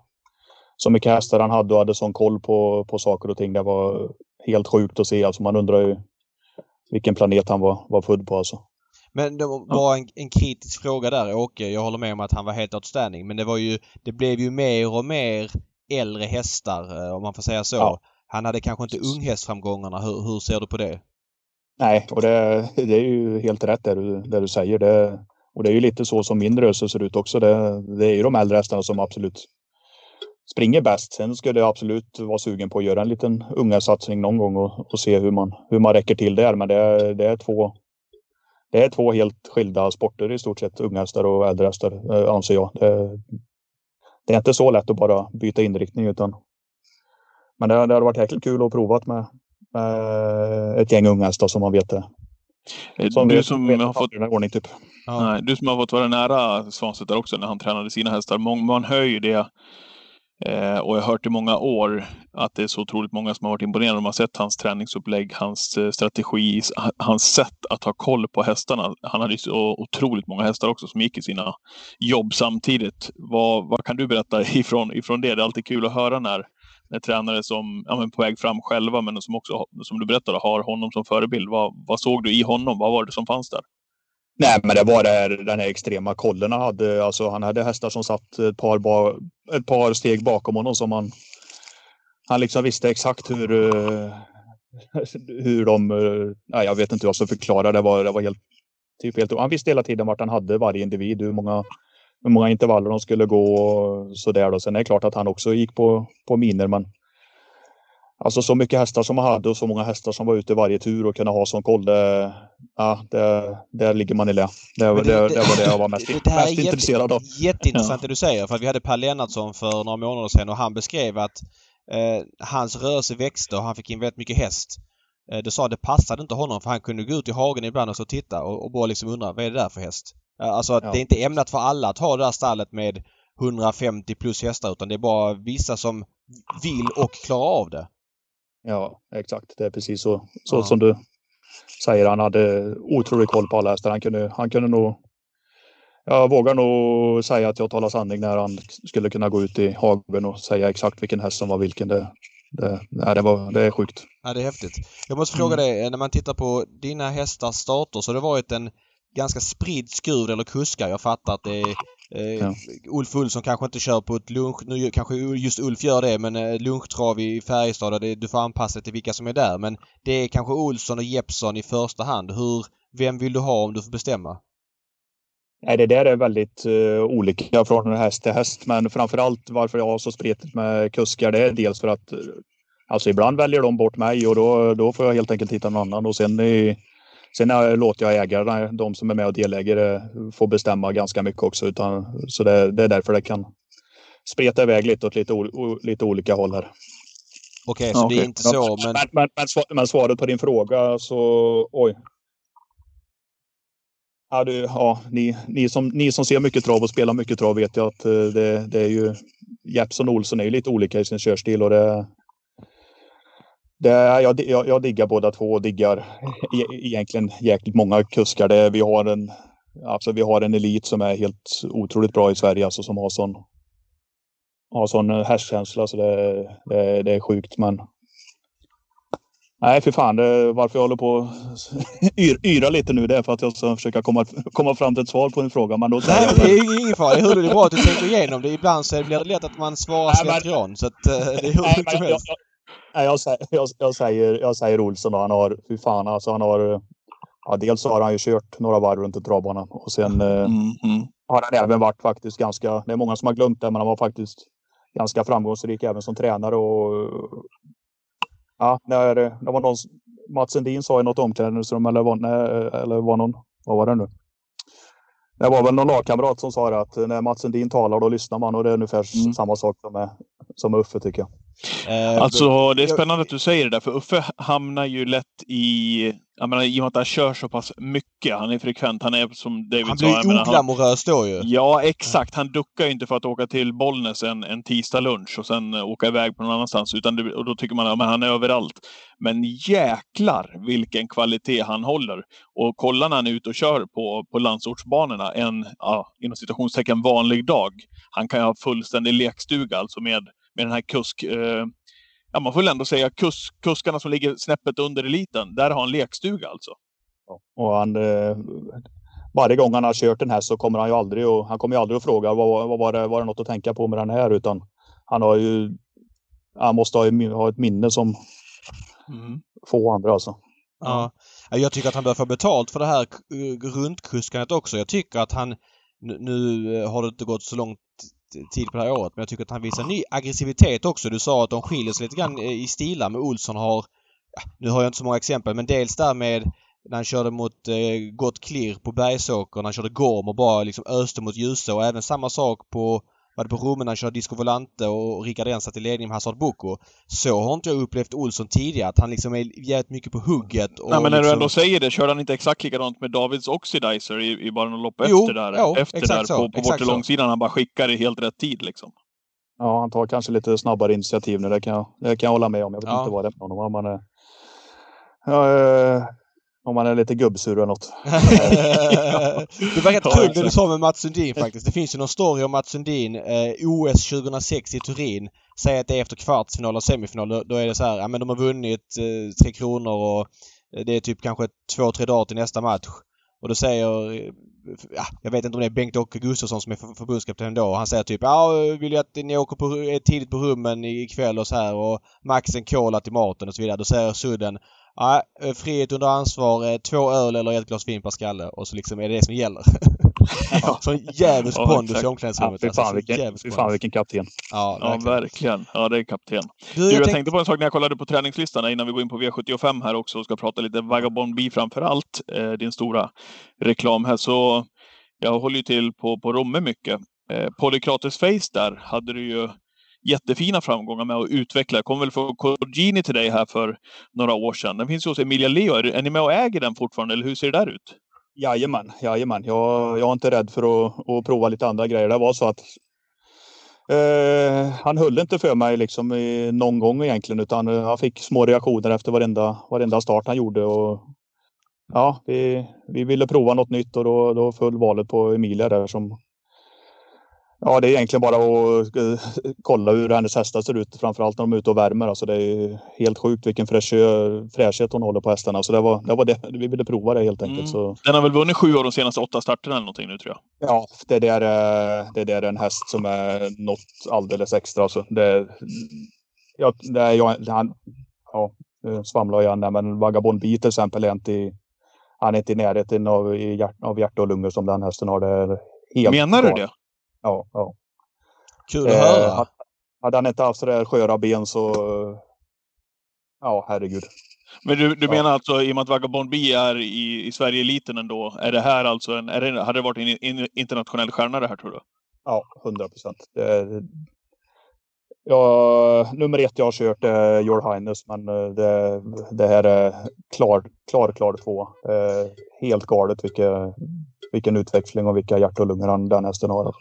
så mycket hästar han hade och hade sån koll på, på saker och ting. Det var helt sjukt att se. Alltså man undrar ju vilken planet han var, var född på. Alltså. Men det var en, en, kritisk fråga där Åke. Jag håller med om att han var helt outstanding. Men det var ju, det blev ju mer och mer äldre hästar eh, om man får säga så. Ja. Han hade kanske inte unghästframgångarna. Hur, hur ser du på det? Nej, och det, det är ju helt rätt det du, det du säger. Det, och det är ju lite så som min rörelse ser ut också. Det, det är ju de äldre hästarna som absolut springer bäst. Sen skulle jag absolut vara sugen på att göra en liten unga satsning någon gång och, och se hur man, hur man räcker till där. Men det, det, är två, det är två helt skilda sporter i stort sett. Unga hästar och äldre hästar eh, anser jag. Det, det, är inte så lätt att bara byta inriktning utan men det, det hade varit jäkligt kul att prova med ett gäng unga hästar som man vet det. Som du som vet har fått... Ordning, typ. Ja. Nej, du som har fått vara nära Svanstedt där också när han tränade sina hästar. Man hör ju det Eh, och jag har hört i många år att det är så otroligt många som har varit imponerade. De har sett hans träningsupplägg, hans eh, strategi, hans sätt att ha koll på hästarna. Han hade ju så otroligt många hästar också som gick i sina jobb samtidigt. Vad, vad kan du berätta [laughs] ifrån, ifrån det? Det är alltid kul att höra när tränare som ja, men på väg fram själva, men som också, som du berättade, har honom som förebild. Vad, vad såg du i honom? Vad var det som fanns där? Nej, men det var det, den här extrema kollen han hade. Alltså, han hade hästar som satt ett par, ba, ett par steg bakom honom som han... Han liksom visste exakt hur, eh, hur de... Eh, nej, jag vet inte hur jag ska förklara. Det var, det var helt, typ helt... Han visste hela tiden vart han hade varje individ, hur många, hur många intervaller de skulle gå och sådär. Sen är det klart att han också gick på, på miner, men Alltså så mycket hästar som man hade och så många hästar som var ute varje tur och kunna ha sån koll. Det, ja, det, där ligger man i lä. Det, det, det, det, var det jag var mest, det mest är intresserad av. Jätteintressant ja. det du säger. För att vi hade Per Lennartsson för några månader sedan och han beskrev att eh, hans rörelse växte och han fick in väldigt mycket häst. Eh, det sa att det passade inte honom för han kunde gå ut i hagen ibland och så titta och, och bara liksom undra vad är det där för häst? Eh, alltså att ja. det är inte ämnat för alla att ha det där stallet med 150 plus hästar utan det är bara vissa som vill och klarar av det. Ja, exakt. Det är precis så, så ja. som du säger. Han hade otrolig koll på alla hästar. Han kunde, han kunde nog... Jag vågar nog säga att jag talar sanning när han skulle kunna gå ut i hagen och säga exakt vilken häst som var vilken. Det, det, nej, det, var, det är sjukt. Ja, det är häftigt. Jag måste fråga mm. dig, när man tittar på dina hästars starter så har det varit en ganska spridd skur eller kuskar. Jag fattar att det är Eh, ja. Ulf Olsson kanske inte kör på ett lunch... Nu kanske just Ulf gör det men eh, lunchtrav i Färjestad, det, du får anpassa dig till vilka som är där. Men det är kanske Olsson och Jeppsson i första hand. Hur, vem vill du ha om du får bestämma? Nej, det där är väldigt uh, olika från häst till häst. Men framförallt varför jag har så spretigt med kuskar det är dels för att alltså ibland väljer de bort mig och då, då får jag helt enkelt hitta någon annan. Och sen i, Sen låter jag ägarna, de som är med och delägare, få bestämma ganska mycket också. Utan, så det, det är därför det kan spreta iväg lite åt lite, o, lite olika håll här. Okej, okay, så okay. det är inte så, men... Men, men... men, svaret på din fråga så... Oj. Ja, du, ja ni, ni, som, ni som ser mycket trav och spelar mycket trav vet ju att eh, det, det är ju... Jeppsson och Olsson är ju lite olika i sin körstil och det, det, jag, jag, jag diggar båda två och diggar e, egentligen jäkligt många kuskar. Det, vi, har en, alltså vi har en elit som är helt otroligt bra i Sverige, alltså som har sån, har sån hästkänsla så det, det, det är sjukt. Men Nej, för fan. Det, varför jag håller på att [laughs] yr, yra lite nu det är för att jag ska försöka komma, komma fram till ett svar på en fråga. Men då Nej, det är ingen fara. Jag hörde det bra att du tänker igenom det. Ibland så blir det lätt att man svarar slentrian. Så att, eh, det är hur mycket som helst. Jag, Nej, jag, jag, jag, säger, jag säger Olsson och han har, fy fan alltså han har, ja, dels har han ju kört några varv runt en travbana och sen eh, mm, mm. har han även varit faktiskt ganska, det är många som har glömt det, men han var faktiskt ganska framgångsrik även som tränare och ja, när det var någon, Mats Sundin sa i något omklädningsrum eller var, eller var någon, vad var det nu? Det var väl någon lagkamrat som sa det att när Mats Sundin talar då lyssnar man och det är ungefär mm. samma sak som med, som med Uffe tycker jag. Eh, alltså det är spännande att du säger det där, för Uffe hamnar ju lätt i jag menar, i och med att han kör så pass mycket, han är frekvent, han är som David han sa... Han blir oglamorös då ju. Ja, exakt. Han duckar ju inte för att åka till Bollnäs en, en tisdag lunch och sen uh, åka iväg på någon annanstans. Utan det, och då tycker man att ja, han är överallt. Men jäklar vilken kvalitet han håller. Och kollar när han är ute och kör på, på landsortsbanorna en, ja, inom citationstecken, vanlig dag. Han kan ju ha fullständig lekstuga alltså med, med den här kusk... Uh, ja, man får väl ändå säga kus, kuskarna som ligger snäppet under eliten. Där har han lekstuga alltså. Och han, eh, varje gång han har kört den här så kommer han ju aldrig och han kommer ju aldrig att fråga vad, vad var, det, var det något att tänka på med den här utan han har ju han måste ha, ha ett minne som mm. få andra alltså. Ja. Jag tycker att han bör få betalt för det här rundkuskandet också. Jag tycker att han nu har det inte gått så långt tid på det här året. Men jag tycker att han visar ny aggressivitet också. Du sa att de skiljer sig lite grann i stilar. Men Olsson har... Ja, nu har jag inte så många exempel men dels där med när han körde mot eh, Gott Klirr på Bergsåker, när han körde Gorm och bara liksom öste mot Ljuså och även samma sak på var det på Romme när han körde Disco Volante och Rickard Enn satt i ledning med Hazard Boko. Så har inte jag upplevt Olsson tidigare. Att han liksom är jävligt mycket på hugget. Och Nej, men när liksom... du ändå säger det, körde han inte exakt likadant med Davids Oxidizer i, i bara några lopp Jo, efter där? jo, efter exakt där så, på, på bortre så. långsidan. Han bara skickar i helt rätt tid liksom. Ja, han tar kanske lite snabbare initiativ nu. Det kan jag, det kan jag hålla med om. Jag vet Ja. inte vad det är med honom. Om man är, ja, eh, om man är lite gubbsur eller något. det var rätt Ja, kul det du sa med Mats Sundin faktiskt. Det finns ju någon story om Mats Sundin. Eh, OS 2006 i Turin. Säg att det är efter kvartsfinal och semifinal. Då, då är det så här, ja men de har vunnit eh, Tre Kronor och eh, det är typ kanske två, tre dagar till nästa match. Och då säger, eh, ja, jag vet inte om det är Bengt-Åke Gustafsson som är för- förbundskapten då. Han säger typ ja, vill jag att ni åker på, är tidigt på rummen ikväll och så här och max en cola till maten och så vidare. Då säger Sudden Ja, eh, frihet under ansvar, eh, två öl eller ett glas vin per skalle och så liksom är det det som gäller. [laughs] Sån djävulsk Ja, pondus i Ja, omklädningsrummet. fy alltså, fan, vilken, fy fan vilken kapten. Ja, Ja, verkligen. verkligen. Ja, det är kapten. Du, Du, jag jag tänkte... tänkte på en sak när jag kollade på träningslistan innan vi går in på V75 här också och ska prata lite Vagabond B framför allt. Eh, din stora reklam här. Så jag håller ju till på, på Romme mycket. Eh, Polykrates Face där hade du ju jättefina framgångar med att utveckla. Jag kom väl från Corgini till dig här för några år sedan. Den finns ju hos Emilia Leo. Är, är ni med och äger den fortfarande eller hur ser det där ut? Jajamän, jajamän. Jag, jag är inte rädd för att, att prova lite andra grejer. Det var så att eh, han höll inte för mig liksom i, någon gång egentligen utan eh, han fick små reaktioner efter varenda, varenda start han gjorde. Och, ja, vi, vi ville prova något nytt och då, då föll valet på Emilia där som Ja, det är egentligen bara att eh, kolla hur hennes hästar ser ut, framförallt när de är ute och värmer. Alltså det är helt sjukt vilken fräschö, fräschhet hon håller på hästarna. Så det var, det var det. Vi ville prova det helt enkelt. Mm. Så. Den har väl vunnit sju av de senaste åtta starterna eller någonting nu tror jag. Ja, det där, är, det där är en häst som är något alldeles extra. Alltså. Det, ja, det jag, han, ja, svamlar igen där, men Vagabond B till exempel är inte i, han är inte i närheten av, i hjärt, av hjärta och lungor som den hästen har. Det Menar du galet. det? Ja, ja. Kul att Eh, höra. hade- Hade han inte haft sådär sköra ben så... Ja, herregud. Men du, du Ja. menar alltså, i och med att Vagabond B är i, i Sverige-eliten ändå, är det här alltså en, är det, hade det varit en, in- internationell stjärna det här tror du? Ja, 100 procent. Ja, nummer ett jag har kört är Your Highness, men eh, det, det här är klar, klar, klar två. Eh, helt galet vilka, vilken utväxling och vilka hjärt och lungor han, den hästen har.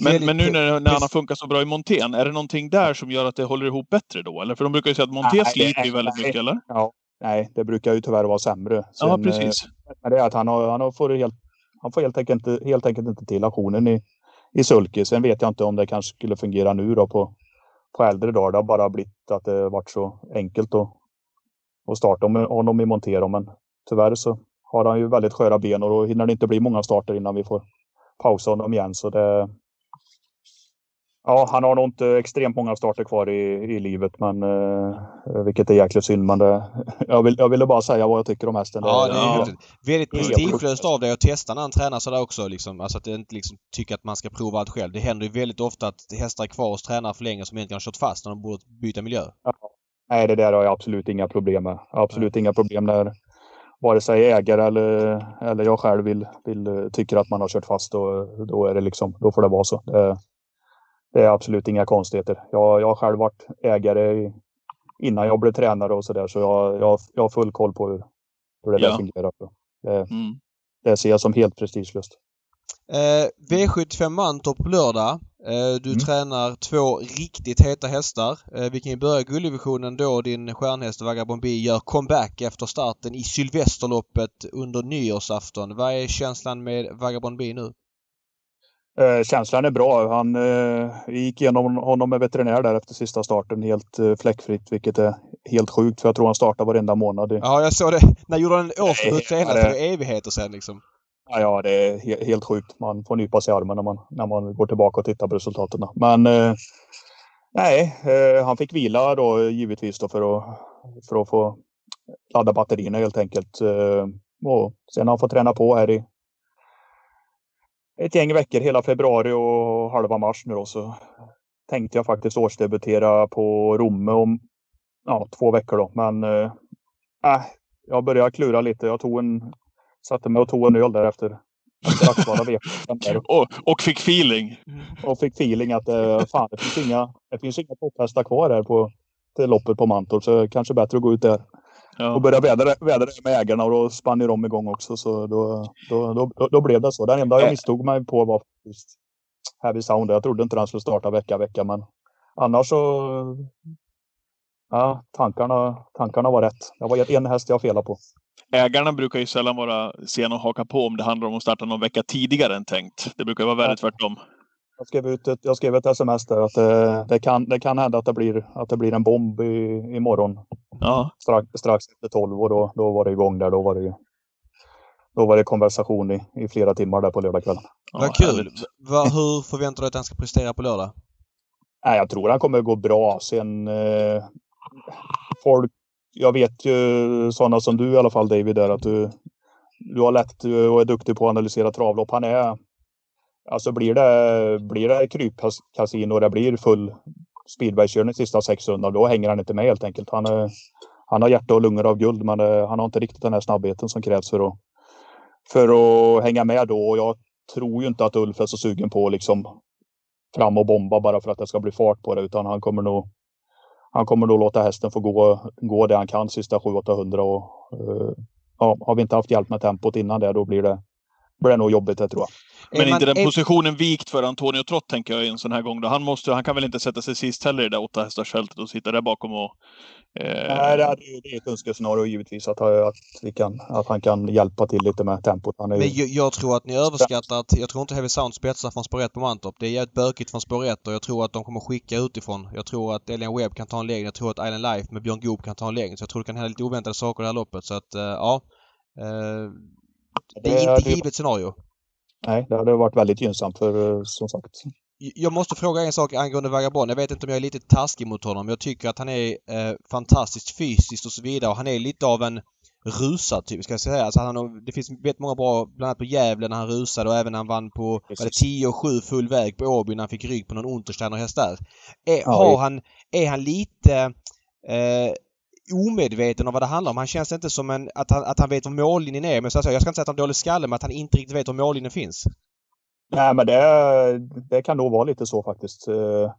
Men, men nu när, när han har funkat så bra i Montén, är det någonting där som gör att det håller ihop bättre då? Eller? För de brukar ju säga att Monté Nej, sliter ju väldigt nej. mycket, eller? Ja, nej, det brukar ju tyvärr vara sämre. Ja, Sen, eh, precis. Men det är att han, har, han, har får helt, han får helt enkelt, inte- helt enkelt inte till aktionen i, i sulky. Sen vet jag inte om det kanske skulle fungera nu då på, på äldre dagar. Det har bara blivit att det varit så enkelt att, att starta med honom i montera. Men tyvärr så har han ju väldigt sköra ben och då hinner det inte bli många starter innan vi får pausa honom igen. Så det, ja, han har nog inte extremt många starter kvar i, i livet, men eh, vilket är jäkligt synd. Men det, jag, vill, jag ville bara säga vad jag tycker om hästen. Ja, det är Ja. Väldigt prestigelöst av dig att testa när han tränar sådär också. Liksom. Alltså att inte liksom tycker att man ska prova allt själv. Det händer ju väldigt ofta att hästar är kvar hos tränare för länge som egentligen har kört fast när de borde byta miljö. Nej, det där har jag absolut inga problem med. Absolut inga problem när vare sig ägare eller, eller jag själv vill, vill, eh, tycker att man har kört fast. Då, då, är det liksom, då får det vara så. Det, det är absolut inga konstigheter. Jag, jag har själv varit ägare innan jag blev tränare och sådär. Så jag, jag, jag har full koll på hur, hur det där Ja. fungerar. Det, Mm. det ser jag som helt prestigelöst. Eh, V75 Mantorp lördag. Eh, du Mm. tränar två riktigt heta hästar. Eh, vi kan ju börja gulddivisionen då. Din stjärnhäst Vagabond B gör comeback efter starten i Sylvesterloppet under nyårsafton. Vad är känslan med Vagabond B nu? Eh, känslan är bra. Han eh, vi gick igenom honom med veterinär där efter sista starten helt eh, fläckfritt, vilket är helt sjukt för jag tror han startar varenda månad. i- Ja, jag såg det. När gjorde han en årsdebut senast? det- är evigheter sedan liksom. Ja, ja, det är he helt sjukt. Man får nypa sig i armen när man, när man går tillbaka och tittar på resultaten. Men eh, nej, eh, han fick vila då givetvis då för att, för att få ladda batterierna helt enkelt. Eh, och sen har han fått träna på här i ett gäng veckor hela februari och halva mars nu då. Så tänkte jag faktiskt årsdebutera på Romme om ja, två veckor då. Men eh, äh, jag började klura lite. Jag tog en, satte mig och tog en öl där efter strax bara veckan och, och fick feeling. Och fick feeling att eh, fan, det finns inga, det finns inga topphästar kvar här på till loppet på Mantorp. Så kanske bättre att gå ut där Ja. och börja vädra, vädra det med ägarna och då spann ju de igång också. Så då, då, då, då blev det så. Den enda jag misstog mig på var faktiskt Heavy Sound. Jag trodde inte den skulle starta vecka vecka men annars så Ja, tankarna, tankarna var rätt. Det var en häst jag felade på. Ägarna brukar ju sällan vara sena att haka på om det handlar om att starta någon vecka tidigare än tänkt. Det brukar vara väldigt tvärtom. Jag skrev, ut ett, jag skrev ett sms där att det, det, kan, det kan hända att det blir, att det blir en bomb i, imorgon Ja, strax, strax efter tolv och då, då var det igång där. Då var det, då var det konversation i, i flera timmar där på lördagskvällen. ja Vad kul! Va, hur förväntar du dig att han ska prestera på lördag? Nej, jag tror han kommer gå bra. Sen eh, folk, jag vet ju sådana som du i alla fall David, där att du, du har lätt eh, och är duktig på att analysera travlopp. Han är, alltså blir det, blir det krypkasino och det blir full speedwaykörning sista 600, då hänger han inte med helt enkelt. Han, är, han har hjärta och lungor av guld, men eh, han har inte riktigt den här snabbheten som krävs för att, för att hänga med då. Och jag tror ju inte att Ulf är så sugen på att liksom fram och bomba bara för att det ska bli fart på det, utan han kommer nog han kommer då låta hästen få gå, gå det han kan sista 700-800 och eh, ja, har vi inte haft hjälp med tempot innan det, då blir det, blir det nog jobbigt det tror jag. Men Är inte man- den är- positionen vikt för Antonio Trott, tänker jag, i en sån här gång. Då. Han, måste, han kan väl inte sätta sig sist heller i det där åtta hästars och sitta där bakom och... Eh, Nej, det är, det är ett önskescenario givetvis att, att, vi kan, att han kan hjälpa till lite med tempot. Han är ju, Men jag, jag tror att ni överskattar att, jag tror inte Heavy Sound spetsar från spår 1 på Mantorp. Det är jävligt bökigt från spår 1 och jag tror att de kommer skicka utifrån. Jag tror att Elian Webb kan ta en längd. Jag tror att Island Life med Björn Goop kan ta en längd. Så jag tror det kan hända lite oväntade saker i det här loppet. Så att, eh, ja. Eh, det är inte givet scenario. nej, det hade varit väldigt gynnsamt för eh, som sagt. Jag måste fråga en sak angående Vagabond. Jag vet inte om jag är lite taskig mot honom. Jag tycker att han är eh, fantastiskt fysiskt och så vidare. Och han är lite av en rusad typ, ska jag säga. Alltså han det finns vet många bra, bland annat på Gävle när han rusade och även när han vann på var det Precis. 10 och 7 full väg på Åby när han fick rygg på någon Untersteiner häst där. Är, Ja, har han, är han lite eh, omedveten om vad det handlar om? Han känns inte som en, att han, att han vet var mållinjen är. Men så jag ska inte säga att han har dålig skalle, men att han inte riktigt vet var mållinjen finns. Nej, men det, det kan nog vara lite så faktiskt. Eh,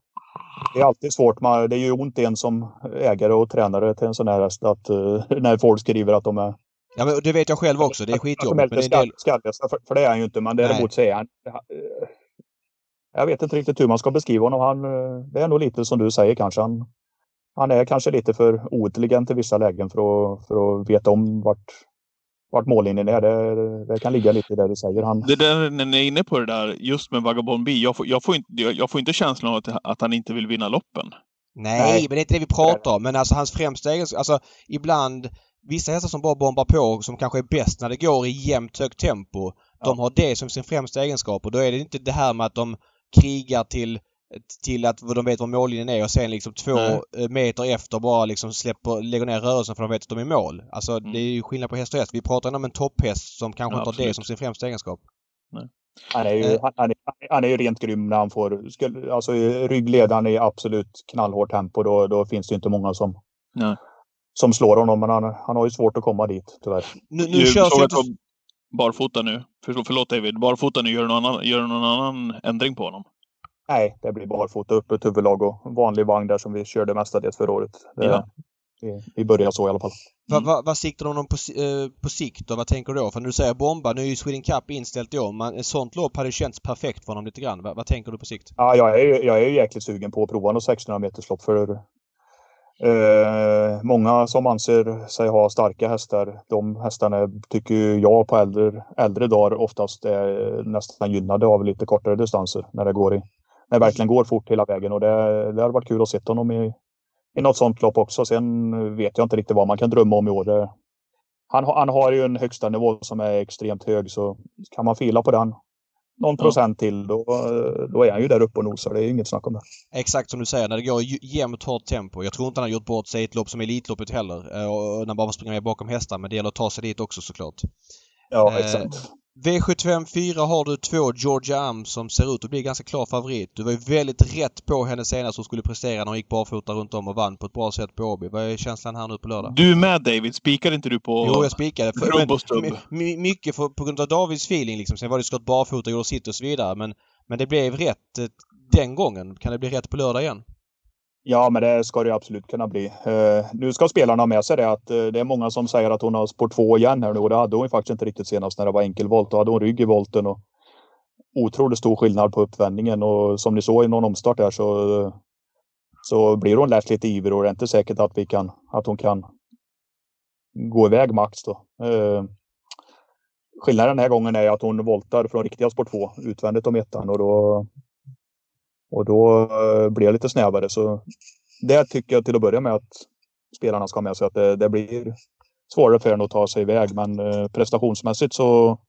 Det är alltid svårt. Man, det är ju ont en som ägare och tränare till en sån här häst att eh, när folk skriver att de är Ja men det vet jag själv också. Det är skitjobbigt. Men det är del... skall- skallhästar, för, för det är han ju inte. Men däremot så är han... eh, Jag vet inte riktigt hur man ska beskriva honom. Han, det är nog lite som du säger kanske. Han, han är kanske lite för ointelligent i vissa lägen för att, för att veta om vart, vart mållinjen är. Det, det kan ligga lite i det du säger. Han, Det där när ni är inne på det där just med Vagabond B. Jag får, jag får, inte, jag får inte känslan av att, att han inte vill vinna loppen. Nej, Nej. men det är inte det vi pratar om. Men alltså hans främsta egenskap, alltså ibland Vissa hästar som bara bombar på, som kanske är bäst när det går i jämnt högt tempo. De har det som sin främsta egenskap och då är det inte det här med att de krigar till till att de vet var mållinjen är och sen liksom två Nej. eh, meter efter bara liksom släpper, lägger ner rörelsen för de vet att de är mål. Alltså Mm. det är ju skillnad på häst och häst. Vi pratar om en topphäst som kanske Ja, inte har det absolut. som sin främsta egenskap. han, är ju, Eh. han, är, han är ju rent grym när han får... Skulle, alltså i ryggledaren i absolut knallhårt tempo. Då, då finns det inte många som, Nej. som slår honom. Men han, han har ju svårt att komma dit tyvärr. Nu, nu Du körs inte... barfota nu. Förlåt, David. Barfota nu. Gör du någon annan, gör du någon annan ändring på honom? Nej, det blir barfota upp ett huvudlag och vanlig vagn där som vi körde mestadels förra året. Det, Ja. vi, börjar så i alla fall. Vad va, vad siktar de på, eh, på sikt då? Vad tänker du då? För när du säger bomba, nu är ju Sweden Cup inställt i år. Men ett sånt lopp hade känts perfekt för honom lite grann. Vad, vad tänker du på sikt? Ja, jag, är, ju- jag är jäkligt sugen på att prova något 1600 meterslopp för eh, många som anser sig ha starka hästar, de hästarna tycker jag på äldre, äldre dagar oftast är nästan gynnade av lite kortare distanser när det går i, när det verkligen går fort hela vägen och det, det hade varit kul att se honom i, i något sånt lopp också. Sen vet jag inte riktigt vad man kan drömma om i år. Det, han, han har ju en högsta nivå som är extremt hög så kan man fila på den någon procent till då, då är han ju där uppe och nosar. Det är inget snack om det. Exakt som du säger, när det går jämnt hårt tempo. Jag tror inte han har gjort bort sig i ett lopp som Elitloppet heller. eh, Och när man bara får springa med bakom hästar. Men det gäller att ta sig dit också såklart. Ja, Eh, exakt. V75 4 har du två Georgia Am som ser ut att bli ganska klar favorit. Du var ju väldigt rätt på henne senast hon skulle prestera när hon gick barfota runt om och vann på ett bra sätt på Åby. Vad är känslan här nu på lördag? Du är med David. Spikade inte du på... Jo, jag spikade. För, men, mycket för, på grund av Davids feeling liksom. Sen var det skott barfota, gjorde sitt och så vidare. Men, men det blev rätt eh, den gången. Kan det bli rätt på lördag igen? Ja, men det ska det absolut kunna bli. Eh, nu ska spelarna ha med sig det att eh, det är många som säger att hon har spår 2 igen här nu och det hade hon faktiskt inte riktigt senast när det var enkelvolt. Då hade hon rygg i volten och otroligt stor skillnad på uppvändningen och som ni såg i någon omstart där så, så blir hon lätt lite ivrig och det är inte säkert att, vi kan, att hon kan gå iväg max då. Eh, skillnaden den här gången är att hon voltar från riktiga spår 2 utvändigt om ettan och då och då eh, blir jag lite snävare. Så det tycker jag till att börja med att spelarna ska ha med sig att det, det blir svårare för henne att ta sig iväg. Men eh, prestationsmässigt så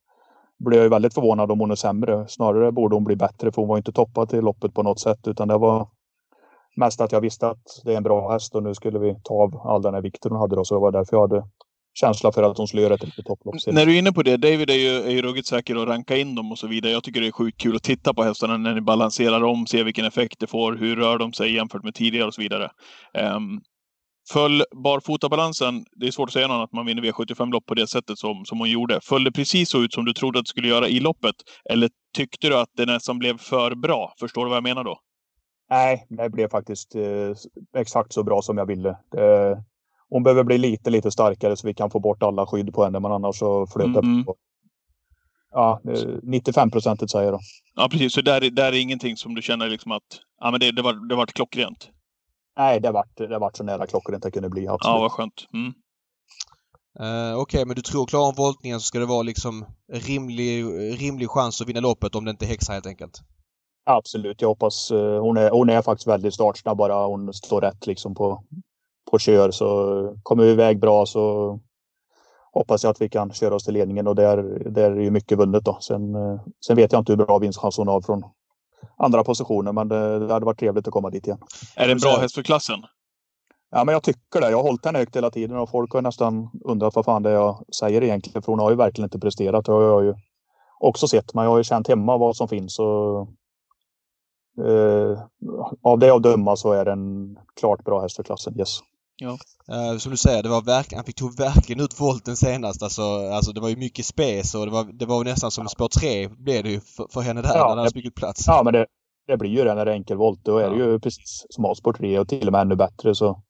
blir jag väldigt förvånad om hon är sämre. Snarare borde hon bli bättre för hon var inte toppad till loppet på något sätt utan det var mest att jag visste att det är en bra häst och nu skulle vi ta av all den här vikten hon hade då. Så det var därför jag hade känsla för att hon skulle göra ett riktigt topplopp. När du är inne på det, David är ju, är ju ruggigt säker att ranka in dem och så vidare. Jag tycker det är sjukt kul att titta på hästarna när ni balanserar om, se vilken effekt det får, hur rör de sig jämfört med tidigare och så vidare. Um, Föll barfotabalansen, det är svårt att säga något att man vinner V75-lopp på det sättet som, som hon gjorde. Föll det precis så ut som du trodde att det skulle göra i loppet? Eller tyckte du att det nästan blev för bra? Förstår du vad jag menar då? Nej, det blev faktiskt eh, exakt så bra som jag ville. Det, hon behöver bli lite, lite starkare så vi kan få bort alla skydd på henne, men annars så flöt mm. på. Ja, 95 procentigt säger jag då. Ja, precis. Så där, där är ingenting som du känner liksom att ja, men det, det, var, det var klockrent? Nej, det var, det var så nära klockrent det kunde bli. Absolut. Ja, vad skönt. Mm. Uh, Okej, okay, men du tror klarar hon voltningen så ska det vara liksom rimlig, rimlig chans att vinna loppet om det inte häxar helt enkelt? Absolut, jag hoppas. Uh, hon, är, hon är faktiskt väldigt startsnabb bara hon står rätt liksom på, på kör. Så kommer vi iväg bra så hoppas jag att vi kan köra oss till ledningen och där, där är ju mycket vunnet då. Sen, eh, sen vet jag inte hur bra vinstchans hon har från andra positioner, men det, det hade varit trevligt att komma dit igen. Är det en bra häst för klassen? Ja, men jag tycker det. Jag har hållit henne högt hela tiden och folk har nästan undrat vad fan det är jag säger egentligen. För hon har ju verkligen inte presterat. Det har jag ju också sett. Men jag har ju känt hemma vad som finns. Och, eh, av det att döma så är det en klart bra häst för klassen. Yes. Ja. Uh, som du säger, det var verkligen, han fick tog verkligen ut volten senast. Alltså, alltså det var ju mycket spes och det var, det var nästan som spår 3 blev det ju för, för henne där ja, när hade mycket plats. Ja, men det, det blir ju det när det är enkelvolt. Då är ja. det ju precis som av spår 3 och till och med ännu bättre. Så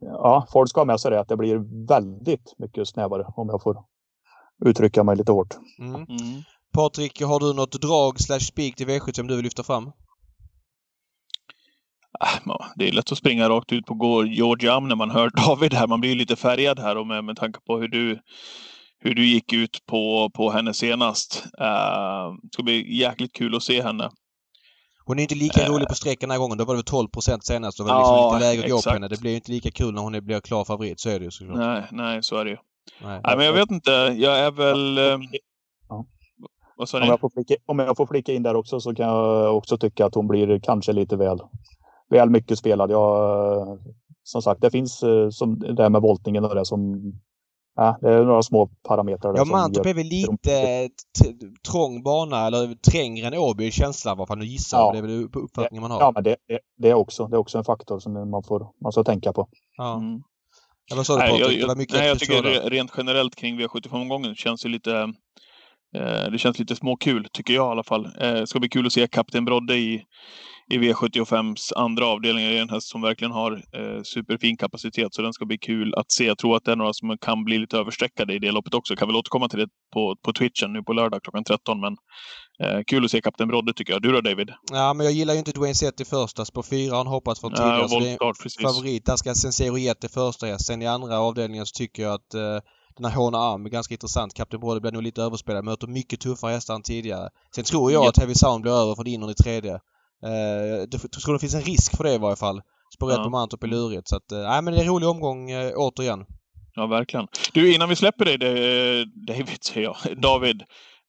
ja, folk ska ha med sig det att det blir väldigt mycket snävare om jag får uttrycka mig lite hårt. Mm. Mm. Patrik, har du något drag slash spik till V7 som du vill lyfta fram? Ah, det är lätt att springa rakt ut på Georgia när man hör [laughs] David här. Man blir lite färgad här och med, med tanke på hur du, hur du gick ut på, på henne senast. Uh, det ska bli jäkligt kul att se henne. Hon är inte lika uh, rolig på sträckan den här gången. Då var det 12 procent senast. Då var det liksom ja, lite lägre gå på henne. Det blir ju inte lika kul när hon blir klar favorit. Så är det ju såklart. Nej, nej, så är det ju. Nej, nej men jag vet inte. Jag är väl... Uh, ja. Vad sa ni? Om jag, får flika, om jag får flika in där också så kan jag också tycka att hon blir kanske lite väl väl mycket spelad. Jag, som sagt, det finns eh, som det här med voltningen och det som Ja, det är några små parametrar. Ja, Mantorp är väl lite trång bana eller trängre än Åby i känslan vad fan nu gissar ja. Det är väl uppfattningen man har. Ja, men det, det, det, är också, det är också en faktor som man får man ska tänka på. Ja. Mm. Ja, vad sa du nej, jag, jag, nej, jag tycker rent generellt kring V75-omgången känns det lite eh, det känns lite småkul, tycker jag i alla fall. Eh, det ska bli kul att se Kapten Brodde i, i V75s andra avdelning. Det är en häst som verkligen har eh, superfin kapacitet, så den ska bli kul att se. Jag tror att det är några som kan bli lite överstreckade i det loppet också. Kan väl återkomma till det på, på Twitchen nu på lördag klockan 13, men eh, kul att se Kapten Brodde tycker jag. Du då David? Ja, men jag gillar ju inte Dwayne Sett i första. På fyra har han hoppat från tidigare. Ja, voltstart, precis. Favorit. Där ska Sensero Jet i första Sen i andra avdelningen så tycker jag att eh, den här Håna Arm är ganska intressant. Kapten Brodde blir nog lite överspelad. Möter mycket tuffare hästar än tidigare. Sen tror jag att Heavy Sound blir över från innan i tredje. Eh, jag tror det finns en risk för det i varje fall. Spår ja. på Mantorp är lurigt. Så att, eh, nej men det är en rolig omgång eh, återigen. Ja, verkligen. Du, innan vi släpper dig, David, säger jag, [laughs] David,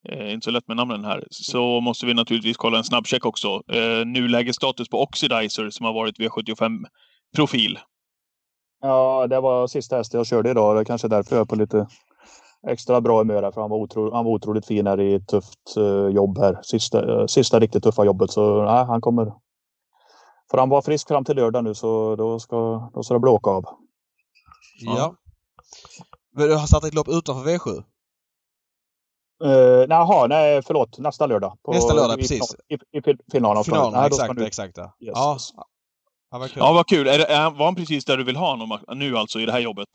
eh, inte så lätt med namnen här, så måste vi naturligtvis kolla en snabbcheck också. Eh, nulägesstatus på Oxidizer som har varit V75-profil. Ja, det var sista hästen jag körde idag. Det är kanske därför jag är på lite extra bra humör här för han var, otro, han var otroligt fin här i ett tufft uh, jobb här. Sista, uh, sista riktigt tuffa jobbet. Så nej, han kommer... För han var frisk fram till lördag nu så då ska, då ska det bli åka av. Ja. ja. Du har satt ett lopp utanför V7? Uh, naha, nej förlåt. Nästa lördag. På, Nästa lördag, i, precis. I, i, i finalen. Finalen, nej, exakt, nu... exakt. Ja. Yes, ja. Ja, vad kul. Ja, vad kul. Är det, är, var han precis där du vill ha honom nu alltså, i det här jobbet?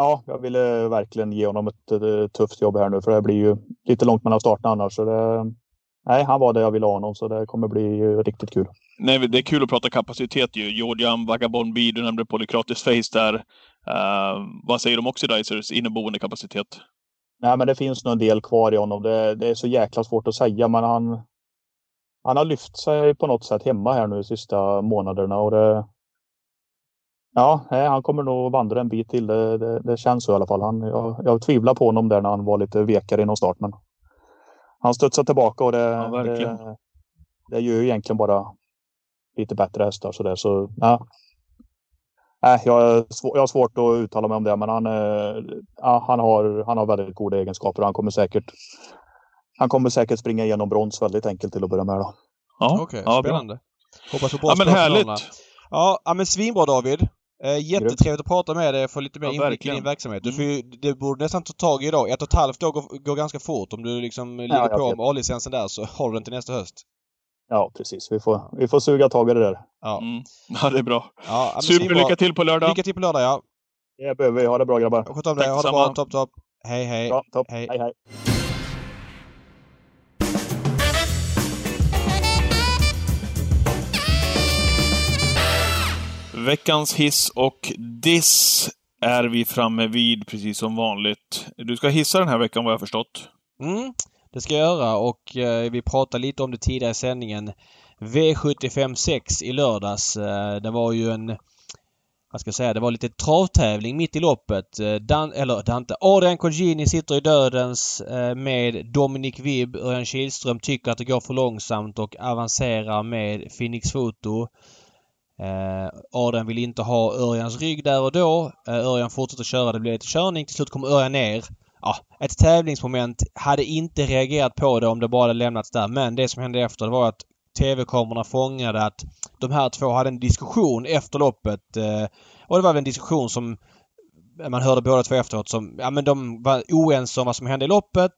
Ja, jag ville verkligen ge honom ett, ett tufft jobb här nu, för det blir ju lite långt mellan starten annars. Så det, nej, han var det jag ville ha honom, så det kommer bli riktigt kul. Nej, det är kul att prata kapacitet ju. Georgian, Vagabond B, du nämnde Polykratis Face där. Uh, vad säger de Oxidizers inneboende kapacitet? Nej, men det finns nog en del kvar i honom. Det, det, är så jäkla svårt att säga, men han, han har lyft sig på något sätt hemma här nu de sista månaderna. Och det, ja, han kommer nog vandra en bit till. Det, det, det känns så i alla fall. Han, jag, jag tvivlar på honom där när han var lite vekare inom start, men han studsar tillbaka och det, ja, det, det gör ju egentligen bara lite bättre hästar. Så, där. så ja, Nej, jag, jag har svårt att uttala mig om det, men han, ja, han, har, han har väldigt goda egenskaper han kommer säkert han kommer säkert springa igenom brons väldigt enkelt till att börja med. Då. Ja, Okej, okay, ja, spännande. Bra. Hoppas på ja, men härligt. Ja, ja, men svinbra David. Eh, jättetrevligt att prata med dig och få lite mer ja, inblick i din verksamhet. Du får ju, det borde nästan ta tag i idag. Ett och ett halvt år går, går ganska fort. Om du liksom ligger ja, på med A-licensen där så har du den till nästa höst. Ja, precis. Vi får, vi får suga tag i det där. Ja, mm. ja det är bra. Ja, Super, lycka till på lördag! Lycka till på lördag, ja. Det behöver vi. Ha det bra grabbar. Sköt om dig. Ha det bra. Topp, topp. Hej, hej. Bra, topp. Hej, hej. hej. Veckans hiss och diss är vi framme vid, precis som vanligt. Du ska hissa den här veckan, vad jag förstått. Mm. Det ska jag göra och eh, vi pratade lite om det tidigare i sändningen. V75 6 i lördags. Eh, det var ju en vad ska jag säga, det var lite travtävling mitt i loppet. Eh, Dan, eller Dante, Adrian Colgjini sitter i dödens eh, med Dominic Vibb. Örjan Kihlström tycker att det går för långsamt och avancerar med Phoenix Foto. Eh, Adrian vill inte ha Örjans rygg där och då. Eh, Örjan fortsätter köra, det blir lite körning. Till slut kommer Örjan ner ja, ett tävlingsmoment. Hade inte reagerat på det om det bara hade lämnats där. Men det som hände efter det var att TV-kamerorna fångade att de här två hade en diskussion efter loppet. Eh, och det var väl en diskussion som man hörde båda två efteråt som, ja men de var oense om vad som hände i loppet.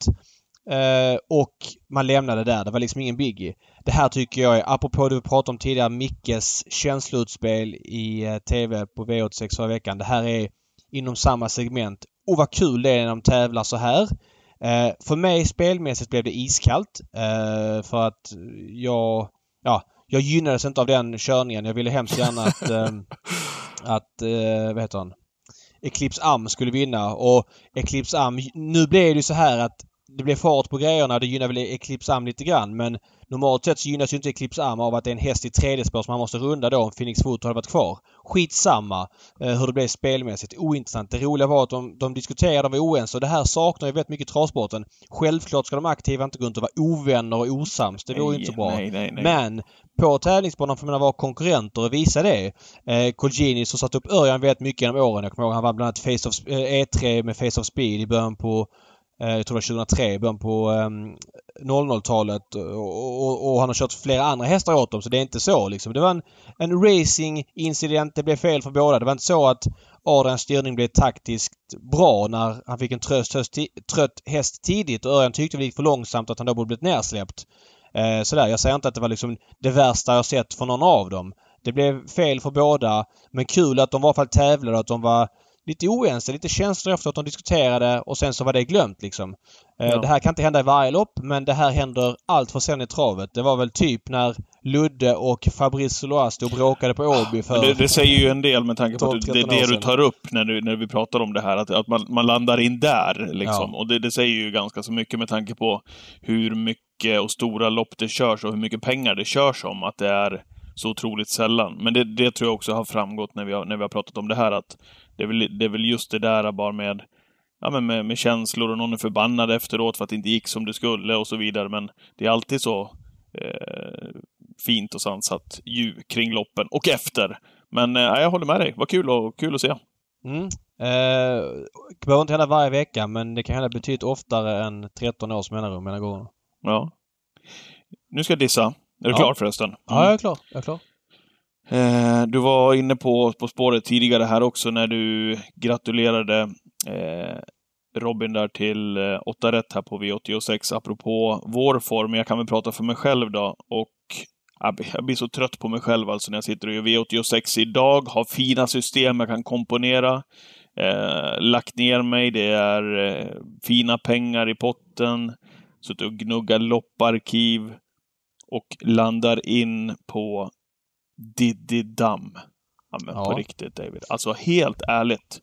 Eh, och man lämnade där. Det var liksom ingen biggie. Det här tycker jag är, apropå det vi pratade om tidigare, Mickes känsloutspel i eh, TV på V86 förra veckan. Det här är inom samma segment och vad kul det är när de tävlar så här. Eh, för mig spelmässigt blev det iskallt. För att jag... Ja, jag gynnades inte av den körningen. Jag ville hemskt gärna att... [laughs] att vad heter han? Eclipse Am skulle vinna och Eclipse Am... Nu blev det ju så här att det blev fart på grejerna. Det gynnar väl Eclipse Am lite grann men normalt sett så gynnas ju inte Eclipse Am av att det är en häst i tredje spår som man måste runda då om Phoenix Foto hade varit kvar. Skitsamma eh, hur det blev spelmässigt. Ointressant. Det roliga var att de, de diskuterade, de var oense och det här saknar ju väldigt mycket i travsporten. Självklart ska de aktiva inte gå runt och vara ovänner och osams. Det vore ju inte så bra. Nej, nej, nej. Men på tävlingsbanan får man vara konkurrenter och visa det. Eh, Colgjini som satt upp Örjan väldigt mycket genom åren. Jag kommer ihåg han vann bland annat Face of, eh, E3 med Face of Speed i början på Eh, jag tror det var 2003, början på ehm, 00-talet. Och, och, och, han har kört flera andra hästar åt dem så det är inte så liksom. Det var en, en racing-incident. Det blev fel för båda. Det var inte så att Adrians styrning blev taktiskt bra när han fick en tröst, höst, trött häst tidigt och Örjan tyckte det gick för långsamt att han då borde blivit nersläppt. Eh, sådär. Jag säger inte att det var liksom det värsta jag sett för någon av dem. Det blev fel för båda. Men kul att de i alla fall tävlade och att de var lite oense, lite känslor efter att de diskuterade och sen så var det glömt liksom. Eh, ja. Det här kan inte hända i varje lopp men det här händer allt för sen i travet. Det var väl typ när Ludde och Fabrice Soloa stod och bråkade på Åby för... Det, det, säger ju en del med tanke på att det är det du tar upp när, du, när vi pratar om det här. Att, att man, man landar in där liksom. Ja. Och det, det säger ju ganska så mycket med tanke på hur mycket och stora lopp det körs och hur mycket pengar det körs om. Att det är så otroligt sällan. Men det, det tror jag också har framgått när vi har, när vi har pratat om det här att det är väl, det är väl just det där bara med, ja, men med, med känslor och någon är förbannad efteråt för att det inte gick som det skulle och så vidare. Men det är alltid så eh, fint och sansat ju kring loppen och efter. Men eh, jag håller med dig. Vad kul, och, kul att se. Mm. Eh, det behöver inte hända varje vecka men det kan hända betydligt oftare än 13 års mellanrum mellan gångerna. Ja. Nu ska jag dissa. Är du Ja. klar förresten? Mm. Ja, jag är klar. Jag är klar. Eh, du var inne på På spåret tidigare här också när du gratulerade eh, Robin där till eh, 8 rätt här på V86 apropå vår form. Jag kan väl prata för mig själv då och jag blir- så trött på mig själv alltså när jag sitter och gör V86 idag, har fina system jag kan komponera. Eh, lagt ner mig, det är eh, fina pengar i potten. Suttit och gnuggat lopparkiv och landar in på Diddy Damm. Ja, men Ja. på riktigt David. Alltså helt ärligt.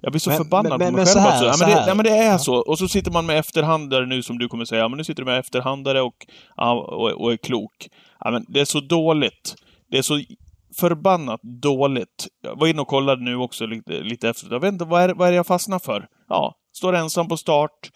Jag blir så Men- förbannad men- på mig men själv här, också. Ja, men, det, nej, men det är Ja. så. Och så sitter man med efterhandare nu som du kommer säga. Ja, men nu sitter du med efterhandare och, och, och är klok. Ja, men det är så dåligt. Det är så förbannat dåligt. Jag var inne och kollade nu också lite, lite efter. Jag vet inte, vad är, vad är det jag fastnar för? Ja, står ensam på start.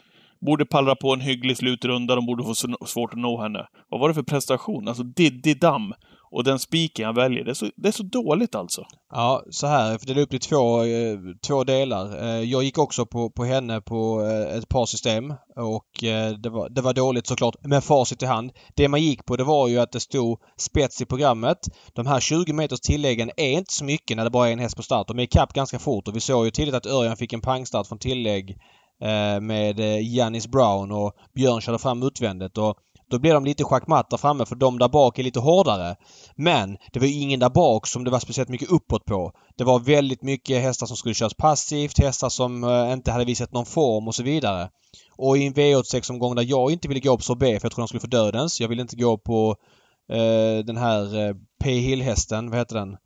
Borde pallra på en hygglig slutrunda. De borde få svårt att nå henne. Vad var det för prestation? Alltså Diddy Damm. Och den spiken jag väljer. Det är så, det är så dåligt alltså. Ja, så här. För det är upp i två, eh, två delar. Eh, jag gick också på, på henne på eh, ett par system och eh, det, var, det var dåligt såklart med facit i hand. Det man gick på det var ju att det stod spets i programmet. De här 20 meters tilläggen är inte så mycket när det bara är en häst på start. De är ikapp ganska fort och vi såg ju tidigt att Örjan fick en pangstart från tillägg eh, med eh, Janis Brown och Björn körde fram utvändigt och då blir de lite schackmatt där framme för de där bak är lite hårdare. Men det var ju ingen där bak som det var speciellt mycket uppåt på. Det var väldigt mycket hästar som skulle köras passivt, hästar som eh, inte hade visat någon form och så vidare. Och i en V86-omgång där jag inte ville gå på sorbet för jag tror de skulle få dödens. Jag ville inte gå på eh, den här eh, P. Hill-hästen. Vad heter den?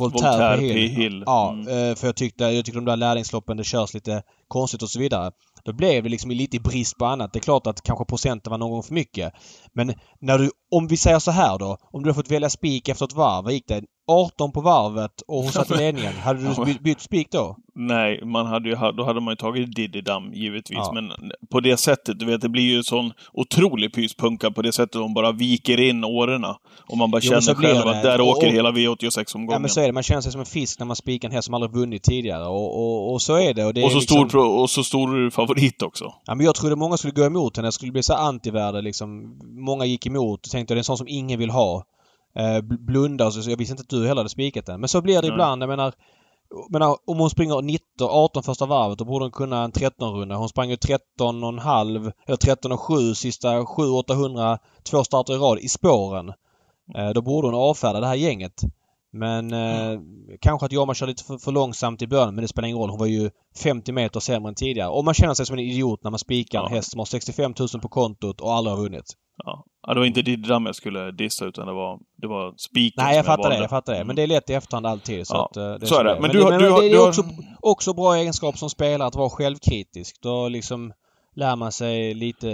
Voltaire P. Hill. Ja, Mm. eh, för jag tyckte, jag tyckte de där lärlingsloppen det körs lite konstigt och så vidare. Då blev det liksom lite i brist på annat. Det är klart att kanske procenten var någon gång för mycket. Men när du, om vi säger så här då. Om du har fått välja spik efter ett varv. Vad gick det? 18 på varvet och hon satt i [laughs] ledningen. Hade du by- bytt spik då? Nej, man hade ju, då hade man ju tagit Diddy Damm givetvis. Ja. Men på det sättet, du vet, det blir ju sån otrolig pyspunka på det sättet de bara viker in årorna. Och man bara Jo, känner själv det. att där Och- åker och- hela V86-omgången. Ja men så är det. Man känner sig som en fisk när man spikar en häst som aldrig vunnit tidigare. Och, och, och så är det. Och, det och, så liksom, stor, och så stor favorit också. Ja, men jag trodde många skulle gå emot henne. Det skulle bli så antivärde liksom. Många gick emot och tänkte att det är en sån som ingen vill ha. Eh, bl- blunda och så. Jag visste inte att du heller hade spikat den. Men så blir det Nej. ibland. Jag menar, menar, om hon springer 19, 18 första varvet då borde hon kunna en 13-runda. Hon sprang ju 13,5 eller 13,7 sista 7-800 två starter i rad i spåren. Eh, då borde hon avfärda det här gänget. Men eh, kanske att Jorma kör lite för, för långsamt i början men det spelar ingen roll. Hon var ju 50 meter sämre än tidigare. Och man känner sig som en idiot när man spikar en Ja. häst som har 65 000 på kontot och aldrig har vunnit. Ja. ja, det var inte Diddy Damm jag skulle dissa, utan det var, det var spiken Nej, jag fattar det. valde. Jag fattar det. Men Mm. det är lätt i efterhand alltid. Så Ja, att, eh, det så är det. det Men du det, du har- det är också, också bra egenskap som spelare att vara självkritisk. Då liksom lär man sig lite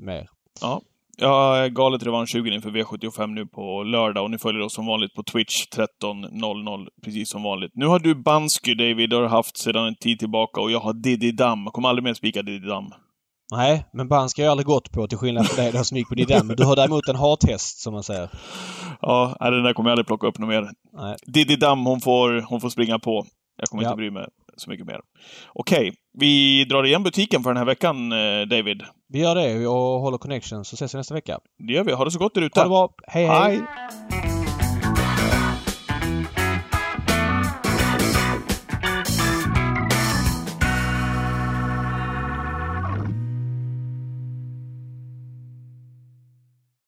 mer. Ja. Är galet revansch-sugen inför V75 nu på lördag och ni följer oss som vanligt på Twitch 13.00, precis som vanligt. Nu har du Bansky, David, har haft sedan en tid tillbaka och jag har Diddy. Jag kommer aldrig mer spika Diddy Damm. Nej, men band ska jag aldrig gått på till skillnad från dig då som gick på din Men du har däremot en hathäst som man säger. Ja, den där kommer jag aldrig plocka upp något mer. Nej. Diddy Damm, hon får, hon får springa på. Jag kommer Ja. inte bry mig så mycket mer. Okej, vi drar igen butiken för den här veckan, eh, David. Vi gör det och håller connection så ses vi nästa vecka. Det gör vi. Ha det så gott där ute. Ha det bra. hej! hej. Hej!